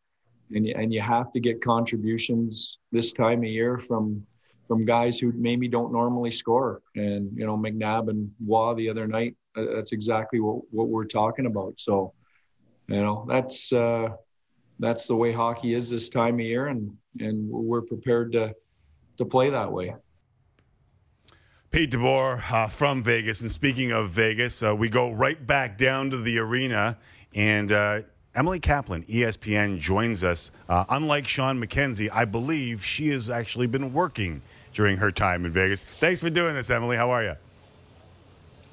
and and you have to get contributions this time of year from from guys who maybe don't normally score. And you know, McNabb and Roy the other night, uh, that's exactly what what we're talking about. So, you know, that's uh, that's the way hockey is this time of year, and and we're prepared to to play that way. Pete DeBoer uh, from Vegas. And speaking of Vegas, uh, we go right back down to the arena. And uh, Emily Kaplan, ESPN, joins us. Uh, unlike Sean McKenzie, I believe she has actually been working during her time in Vegas. Thanks for doing this, Emily. How are you?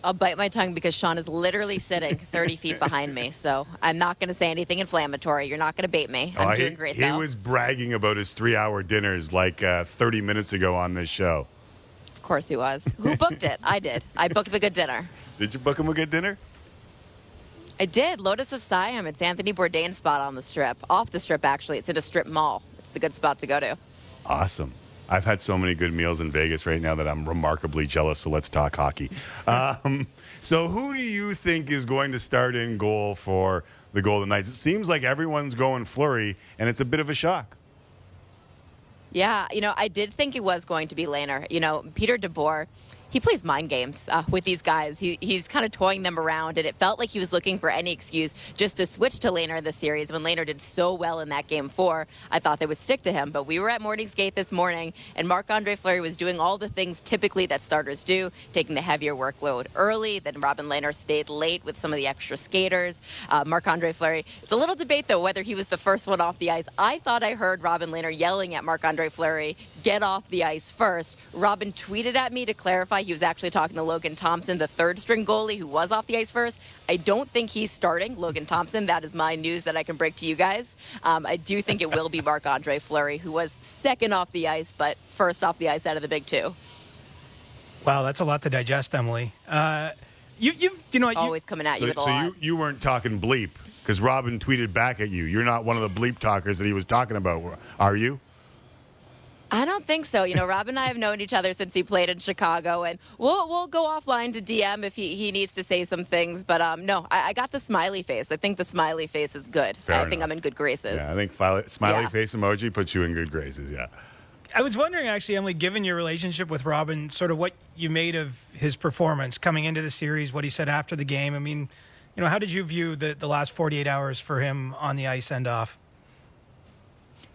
I'll bite my tongue because Sean is literally sitting 30 feet behind me. So I'm not going to say anything inflammatory. You're not going to bait me. I'm Oh, doing he, great, he though. was bragging about his three-hour dinners like uh, 30 minutes ago on this show. Of course he was. Who booked it? I did. I booked the good dinner. Did you book him a good dinner? I did. Lotus of Siam. It's Anthony Bourdain's spot on the strip. Off the strip, actually. It's in a strip mall. It's the good spot to go to. Awesome. I've had so many good meals in Vegas right now that I'm remarkably jealous. So let's talk hockey. Um, so, who do you think is going to start in goal for the Golden Knights? It seems like everyone's going Fleury, and it's a bit of a shock. Yeah, you know, I did think it was going to be Lehner. You know, Peter DeBoer, he plays mind games uh, with these guys. He, he's kind of toying them around, and it felt like he was looking for any excuse just to switch to Lehner in the series. When Lehner did so well in that game four, I thought they would stick to him. But we were at Morning's Gate this morning, and Marc Andre Fleury was doing all the things typically that starters do, taking the heavier workload early. Then Robin Lehner stayed late with some of the extra skaters. Uh, Marc Andre Fleury, it's a little debate though whether he was the first one off the ice. I thought I heard Robin Lehner yelling at Marc Andre Fleury, get off the ice first. Robin tweeted at me to clarify he was actually talking to Logan Thompson, the third string goalie who was off the ice first. I don't think he's starting Logan Thompson. That is my news that I can break to you guys. Um, I do think it will be Marc Andre Fleury, who was second off the ice, but first off the ice out of the big two. Wow, that's a lot to digest, Emily. Uh, you, you've, you know, what, you, Always coming at you So, with a so lot. you, you weren't talking bleep because Robin tweeted back at you. You're not one of the bleep talkers that he was talking about, are you? I don't think so. You know, Rob and I have known each other since he played in Chicago, and we'll we'll go offline to DM if he, he needs to say some things. But um, no, I, I got the smiley face. I think the smiley face is good. Fair I think. I'm in good graces. Yeah, I think file- smiley Yeah. face emoji puts you in good graces. Yeah. I was wondering, actually, Emily, given your relationship with Robin, sort of what you made of his performance coming into the series, what he said after the game. I mean, you know, how did you view the, the last 48 hours for him on the ice and off?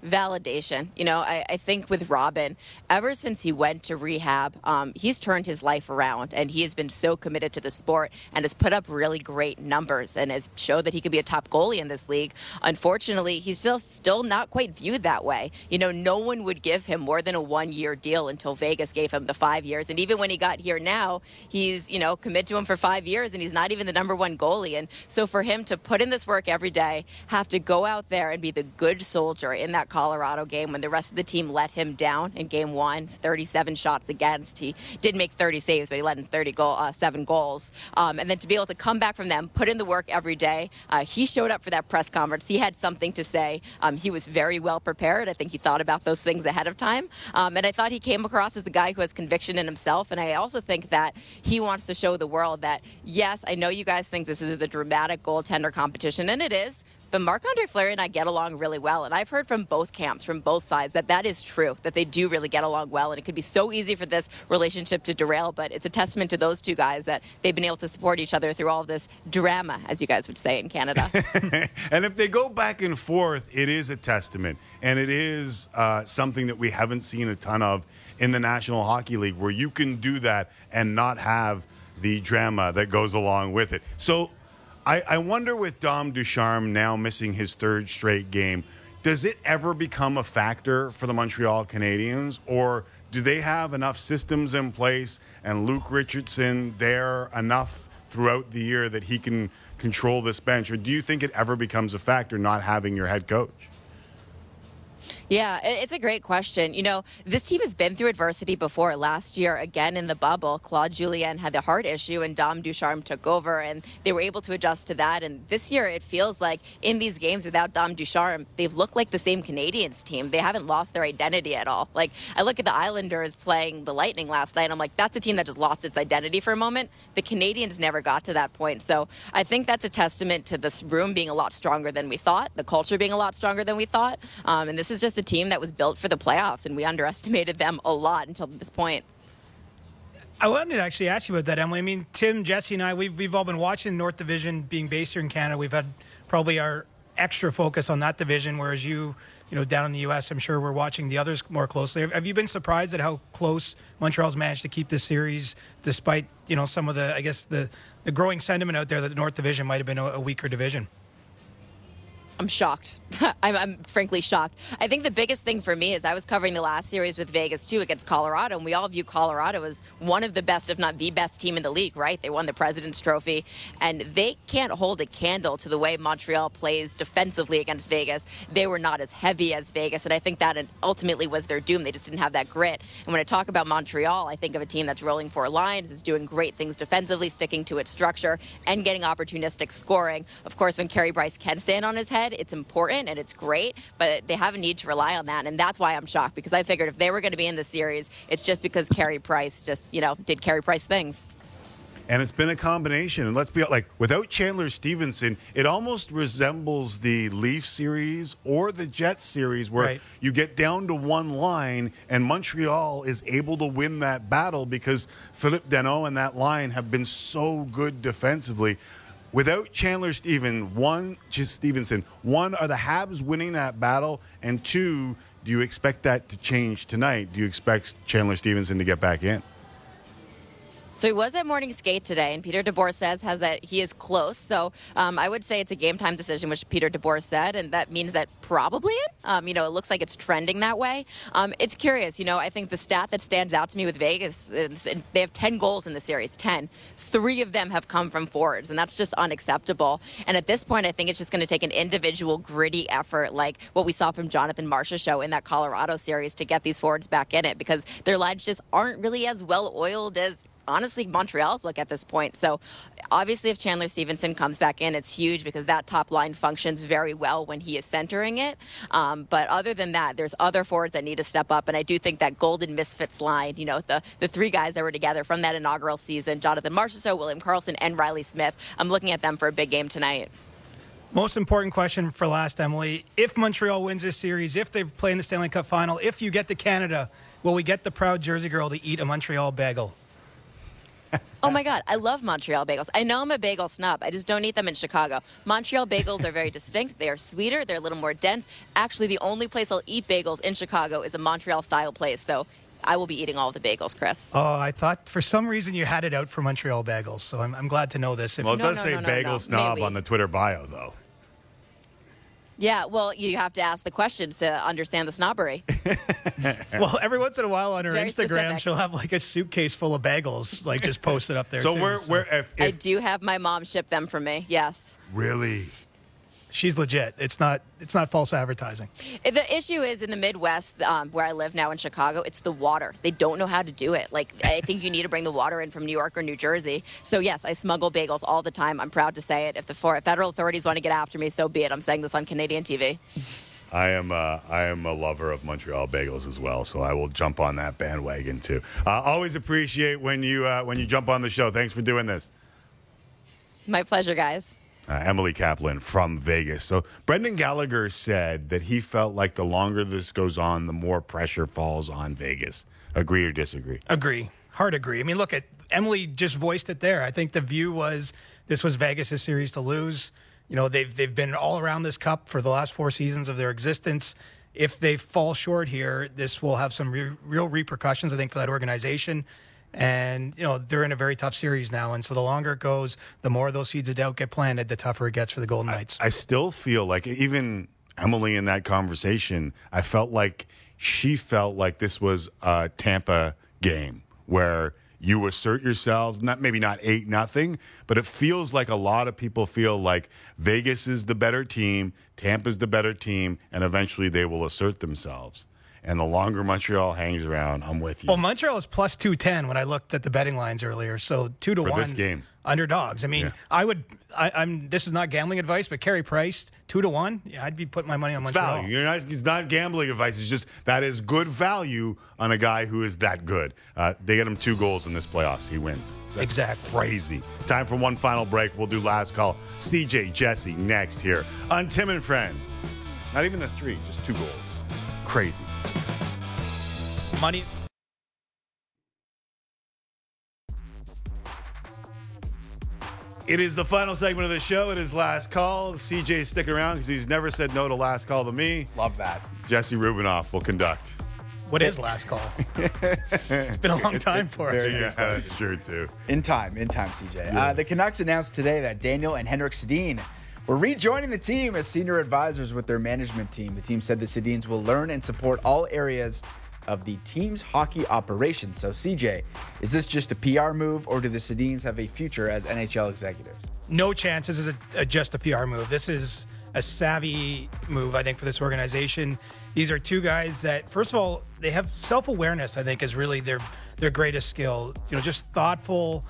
Validation. You know, I, I think with Robin, ever since he went to rehab, um, he's turned his life around and he has been so committed to the sport and has put up really great numbers and has showed that he could be a top goalie in this league. Unfortunately, he's still still not quite viewed that way. You know, no one would give him more than a one year deal until Vegas gave him the five years. And even when he got here now, he's, you know, committed to him for five years and he's not even the number one goalie. And so for him to put in this work every day, have to go out there and be the good soldier in that Colorado game when the rest of the team let him down in game one, 37 shots against. He did make 30 saves, but he let in 30 goal, uh, seven goals. Um, and then to be able to come back from them, put in the work every day. Uh, he showed up for that press conference. He had something to say. Um, he was very well prepared. I think he thought about those things ahead of time. Um, and I thought he came across as a guy who has conviction in himself. And I also think that he wants to show the world that, yes, I know you guys think this is the dramatic goaltender competition, and it is. But Marc Andre Fleury and I get along really well. And I've heard from both camps, from both sides, that that is true, that they do really get along well. And it could be so easy for this relationship to derail. But it's a testament to those two guys that they've been able to support each other through all of this drama, as you guys would say in Canada. and if they go back and forth, it is a testament, and it is uh, something that we haven't seen a ton of in the National Hockey League, where you can do that and not have the drama that goes along with it. So, I, I wonder with Dom Ducharme now missing his third straight game, does it ever become a factor for the Montreal Canadiens, or do they have enough systems in place and Luke Richardson there enough throughout the year that he can control this bench, or do you think it ever becomes a factor not having your head coach? Yeah, it's a great question. You know, this team has been through adversity before. Last year, again in the bubble, Claude Julien had the heart issue and Dom Ducharme took over, and they were able to adjust to that. And this year, it feels like in these games without Dom Ducharme, they've looked like the same Canadiens team. They haven't lost their identity at all. Like, I look at the Islanders playing the Lightning last night, I'm like, that's a team that just lost its identity for a moment. The Canadiens never got to that point. So I think that's a testament to this room being a lot stronger than we thought, the culture being a lot stronger than we thought. Um, and this is just a team that was built for the playoffs, and we underestimated them a lot until this point. I wanted to actually ask you about that, Emily. I mean, Tim, Jesse, and I, we've, we've all been watching North Division being based here in Canada. We've had probably our extra focus on that division, whereas you, you know, down in the U.S., I'm sure we're watching the others more closely. Have- Have you been surprised at how close Montreal's managed to keep this series, despite, you know, some of the, I guess, the, the growing sentiment out there that the North Division might have been a, a weaker division? I'm shocked. I'm, I'm, frankly shocked. I think the biggest thing for me is I was covering the last series with Vegas too against Colorado, and we all view Colorado as one of the best, if not the best team in the league, right? They won the President's Trophy, and they can't hold a candle to the way Montreal plays defensively against Vegas. They were not as heavy as Vegas, and I think that ultimately was their doom. They just didn't have that grit. And when I talk about Montreal, I think of a team that's rolling four lines, is doing great things defensively, sticking to its structure, and getting opportunistic scoring. Of course, when Carey Price can stand on his head, it's important and it's great, but they have a need to rely on that. And that's why I'm shocked because I figured if they were going to be in the series, it's just because Carey Price just, you know, did Carey Price things. And it's been a combination. And let's be like, without Chandler Stephenson, it almost resembles the Leaf series or the Jets series where Right. you get down to one line and Montreal is able to win that battle because Phillip Danault and that line have been so good defensively. Without Chandler Steven, one, just Stephenson, one, are the Habs winning that battle? And two, do you expect that to change tonight? Do you expect Chandler Stephenson to get back in? So he was at morning skate today, and Peter DeBoer says has that he is close. So um, I would say it's a game time decision, which Peter DeBoer said, and that means that probably. Um, you know, it looks like it's trending that way. Um, it's curious. You know, I think the stat that stands out to me with Vegas is they have ten goals in the series. Ten. Three of them have come from forwards, and that's just unacceptable. And at this point, I think it's just going to take an individual gritty effort, like what we saw from Jonathan Marchessault in that Colorado series, to get these forwards back in it because their lines just aren't really as well oiled as honestly Montreal's look at this point. So obviously if Chandler Stephenson comes back in, it's huge because that top line functions very well when he is centering it. Um, but other than that, there's other forwards that need to step up. And I do think that Golden Misfits line, you know, the, the three guys that were together from that inaugural season, Jonathan Marchessault, William Karlsson, and Reilly Smith, I'm looking at them for a big game tonight. Most important question for last, Emily. If Montreal wins this series, if they play in the Stanley Cup final, if you get to Canada, will we get the proud Jersey girl to eat a Montreal bagel? Oh my God, I love Montreal bagels. I know I'm a bagel snob. I just don't eat them in Chicago. Montreal bagels are very distinct. They are sweeter. They're a little more dense. Actually, the only place I'll eat bagels in Chicago is a Montreal style place. So I will be eating all the bagels, Chris. Oh, I thought for some reason you had it out for Montreal bagels, so I'm, I'm glad to know this. If Well, it No, does no, say no, no, bagel no. snob May on the Twitter bio, though. Yeah, well, you have to ask the questions to understand the snobbery. well, every once in a while on her Instagram, specific. she'll have like a suitcase full of bagels, like just posted up there. So too, where, where, if, I do have my mom ship them for me. Yes. really, she's legit. It's not. It's not false advertising. The issue is in the Midwest, um, where I live now in Chicago, it's the water. They don't know how to do it. Like, I think you need to bring the water in from New York or New Jersey. So, yes, I smuggle bagels all the time. I'm proud to say it. If the for- federal authorities want to get after me, so be it. I'm saying this on Canadian TV. I am uh, I am a lover of Montreal bagels as well, so I will jump on that bandwagon too. Uh, always appreciate when you uh, when you jump on the show. Thanks for doing this. My pleasure, guys. Uh, Emily Kaplan from Vegas. So Brendan Gallagher said that he felt like the longer this goes on, the more pressure falls on Vegas. Agree or disagree? Agree. Hard agree. I mean, look at Emily just voiced it there. I think the view was this was Vegas' series to lose. You know, they've they've been all around this cup for the last four seasons of their existence. If they fall short here, this will have some re- real repercussions, I think, for that organization. And you know they're in a very tough series now, and so the longer it goes, the more those seeds of doubt get planted, the tougher it gets for the Golden Knights. I still feel like even Emily in that conversation, I felt like she felt like this was a Tampa game where you assert yourselves, not maybe not eight nothing, but it feels like a lot of people feel like Vegas is the better team, Tampa's the better team, and eventually they will assert themselves. And the longer Montreal hangs around, I'm with you. Well, Montreal is plus two ten when I looked at the betting lines earlier. So two to For one this game. underdogs. I mean, Yeah. I would. I, I'm. This is not gambling advice, but Carey Price two to one. Yeah, I'd be putting my money on It's Montreal. value. You're not, it's not gambling advice. It's just that is good value on a guy who is that good. Uh, they get him two goals in this playoffs. He wins. That's Exactly. Crazy. Time for one final break. We'll do last call. CJ Jesse next here on Tim and Friends. Not even the three, just two goals. Crazy. Money. It is the final segment of the show. It is last call. CJ's sticking around because he's never said no to last call to me. Love that. Jesse Rubinoff will conduct. What is last call? it's been a long time for us. Very Yeah, good that's true too. In time, in time, CJ. Uh, the Canucks announced today that Daniel and Henrik Sedin were rejoining the team as senior advisors with their management team. The team said the Sedins will learn and support all areas of the team's hockey operations. So, CJ, is this just a PR move, or do the Sedins have a future as NHL executives? No chance. This is a, a, just a PR move. This is a savvy move, I think, for this organization. These are two guys that, first of all, they have self awareness. I think is really their their greatest skill. You know, just thoughtful,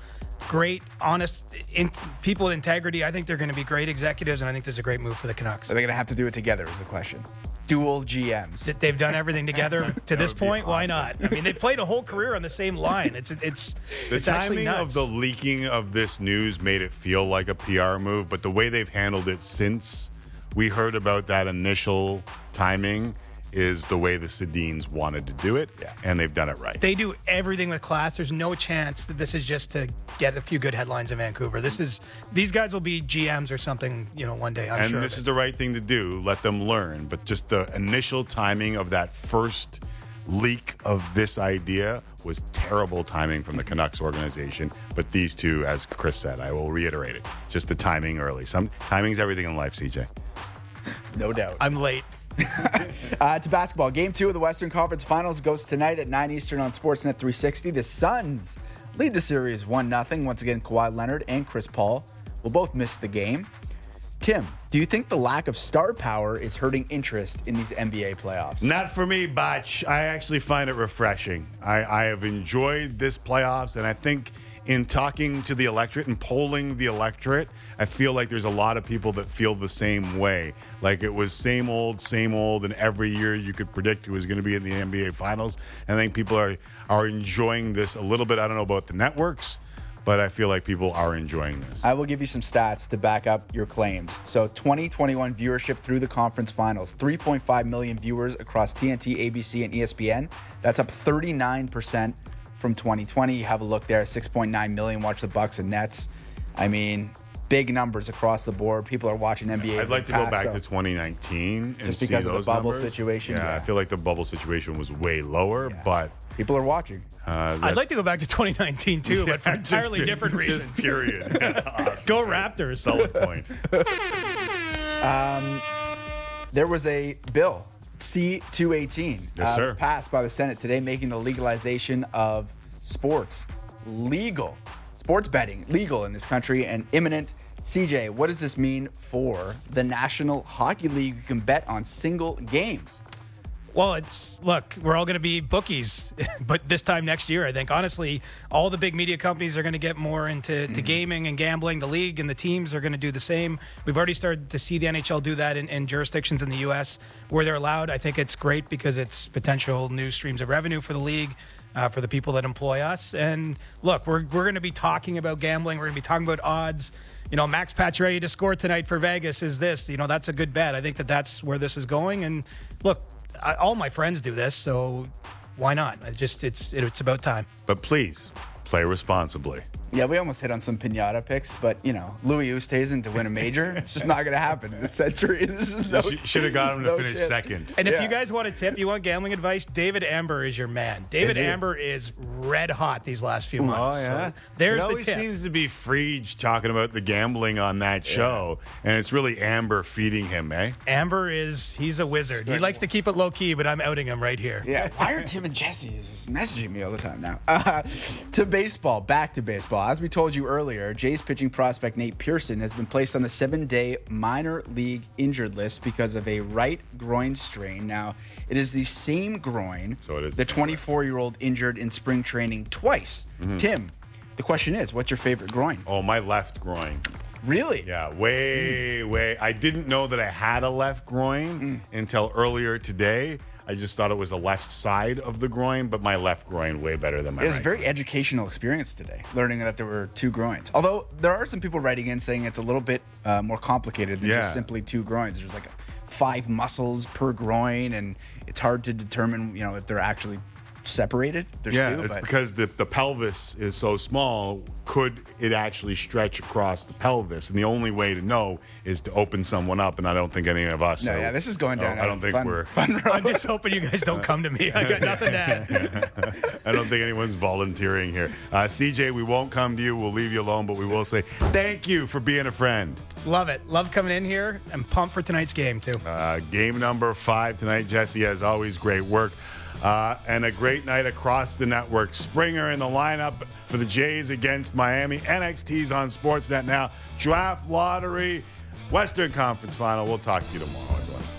great, honest in, people with integrity. I think they're going to be great executives, and I think this is a great move for the Canucks. Are they going to have to do it together? Is the question. Dual GMs. That They've done everything together to this point. Awesome. Why not? I mean, they played a whole career on the same line. It's it's the it's timing of the leaking of this news made it feel like a PR move, but the way they've handled it since we heard about that initial timing is the way the Sedins wanted to do it, yeah. and they've done it right. They do everything with class. There's no chance that this is just to get a few good headlines in Vancouver. This is these guys will be GMs or something, you know, one day. I'm and sure this is the right thing to do. Let them learn. But just the initial timing of that first leak of this idea was terrible timing from the Canucks organization. But these two, as Chris said, I will reiterate it, just the timing early. Some timing's everything in life, CJ. No doubt. I'm late. uh, to basketball. Game two of the Western Conference Finals goes tonight at 9 Eastern on Sportsnet 360. The Suns lead the series 1 0. Once again, Kawhi Leonard and Chris Paul will both miss the game. Tim, do you think the lack of star power is hurting interest in these NBA playoffs? Not for me, Botch. I actually find it refreshing. I, I have enjoyed this playoffs, and I think in talking to the electorate and polling the electorate, I feel like there's a lot of people that feel the same way. Like it was same old, same old, and every year you could predict who was going to be in the NBA Finals. And I think people are are enjoying this a little bit. I don't know about the networks, but I feel like people are enjoying this. I will give you some stats to back up your claims. So, 2021 viewership through the conference finals 3.5 million viewers across TNT, ABC, and ESPN. That's up 39% from 2020. You have a look there, 6.9 million watch the Bucks and Nets. I mean, big numbers across the board. People are watching NBA. I'd like to pass, go back so to 2019 just because of the bubble numbers. situation. Yeah, Yeah, I feel like the bubble situation was way lower, Yeah. but people are watching. uh, I'd like to go back to 2019 too, but for Yeah, just entirely pe- different just reasons. period. Awesome. Go Raptors. Solid point. Um, there was a bill, C218, Yes, uh, was passed by the Senate today, making the legalization of sports legal. Sports betting legal in this country and imminent. CJ, what does this mean for the National Hockey League? You can bet on single games. Well, it's look, we're all going to be bookies, but this time next year, I think honestly, all the big media companies are going to get more into to gaming and gambling. The league and the teams are going to do the same. We've already started to see the NHL do that in, in jurisdictions in the U.S. where they're allowed. I think it's great because it's potential new streams of revenue for the league. Uh, for the people that employ us, and look, we're, we're going to be talking about gambling. We're going to be talking about odds. You know, Max Pacioretty to score tonight for Vegas is this. You know, that's a good bet. I think that that's where this is going. And look, I, all my friends do this, so why not? I just it's it's about time. But please play responsibly. Yeah, we almost hit on some pinata picks, but you know, Louis Oosthuizen to win a major, it's just not going to happen in this century. This is no. Should have got him to finish chance. second. And if Yeah. you guys want a tip, you want gambling advice, David Amber is your man. David Is? Amber is red hot these last few months. Oh months. yeah, So there's it the always tip. seems to be Freege talking about the gambling on that show, and it's really Amber feeding him, eh? Amber is he's a wizard. He likes to keep it low key, but I'm outing him right here. Yeah, why are Tim and Jesse just messaging me all the time now? Uh, to baseball, back to baseball. As we told you earlier, Jays pitching prospect Nate Pearson has been placed on the seven day minor league injured list because of a right groin strain. Now, it is the same groin So it is the the 24 year old injured in spring training twice. Mhm. Tim, the question is, what's your favorite groin? Oh, my left groin. Really? Yeah, way, way. I didn't know that I had a left groin until earlier today. I just thought it was the left side of the groin, but my left groin way better than my right. It was right. a very educational experience today, learning that there were two groins. Although there are some people writing in saying it's a little bit uh, more complicated than Yeah. just simply two groins. There's like five muscles per groin, and it's hard to determine, you know, if they're actually separated. There's yeah, two, it's but because the, the pelvis is so small. Could it actually stretch across the pelvis? And the only way to know is to open someone up. And I don't think any of us. No, are- yeah, this is going down I a don't think fun- we're. I'm just hoping you guys don't come to me. I got nothing to add. I don't think anyone's volunteering here. Uh, CJ, we won't come to you. We'll leave you alone, but we will say thank you for being a friend. Love it. Love coming in here. I'm pumped for tonight's game too. Uh, game number five tonight, Jesse. As always, great work. Uh, and a great night across the network. Springer in the lineup for the Jays against Miami. NXT's on Sportsnet now. Draft lottery, Western Conference final. We'll talk to you tomorrow, everyone.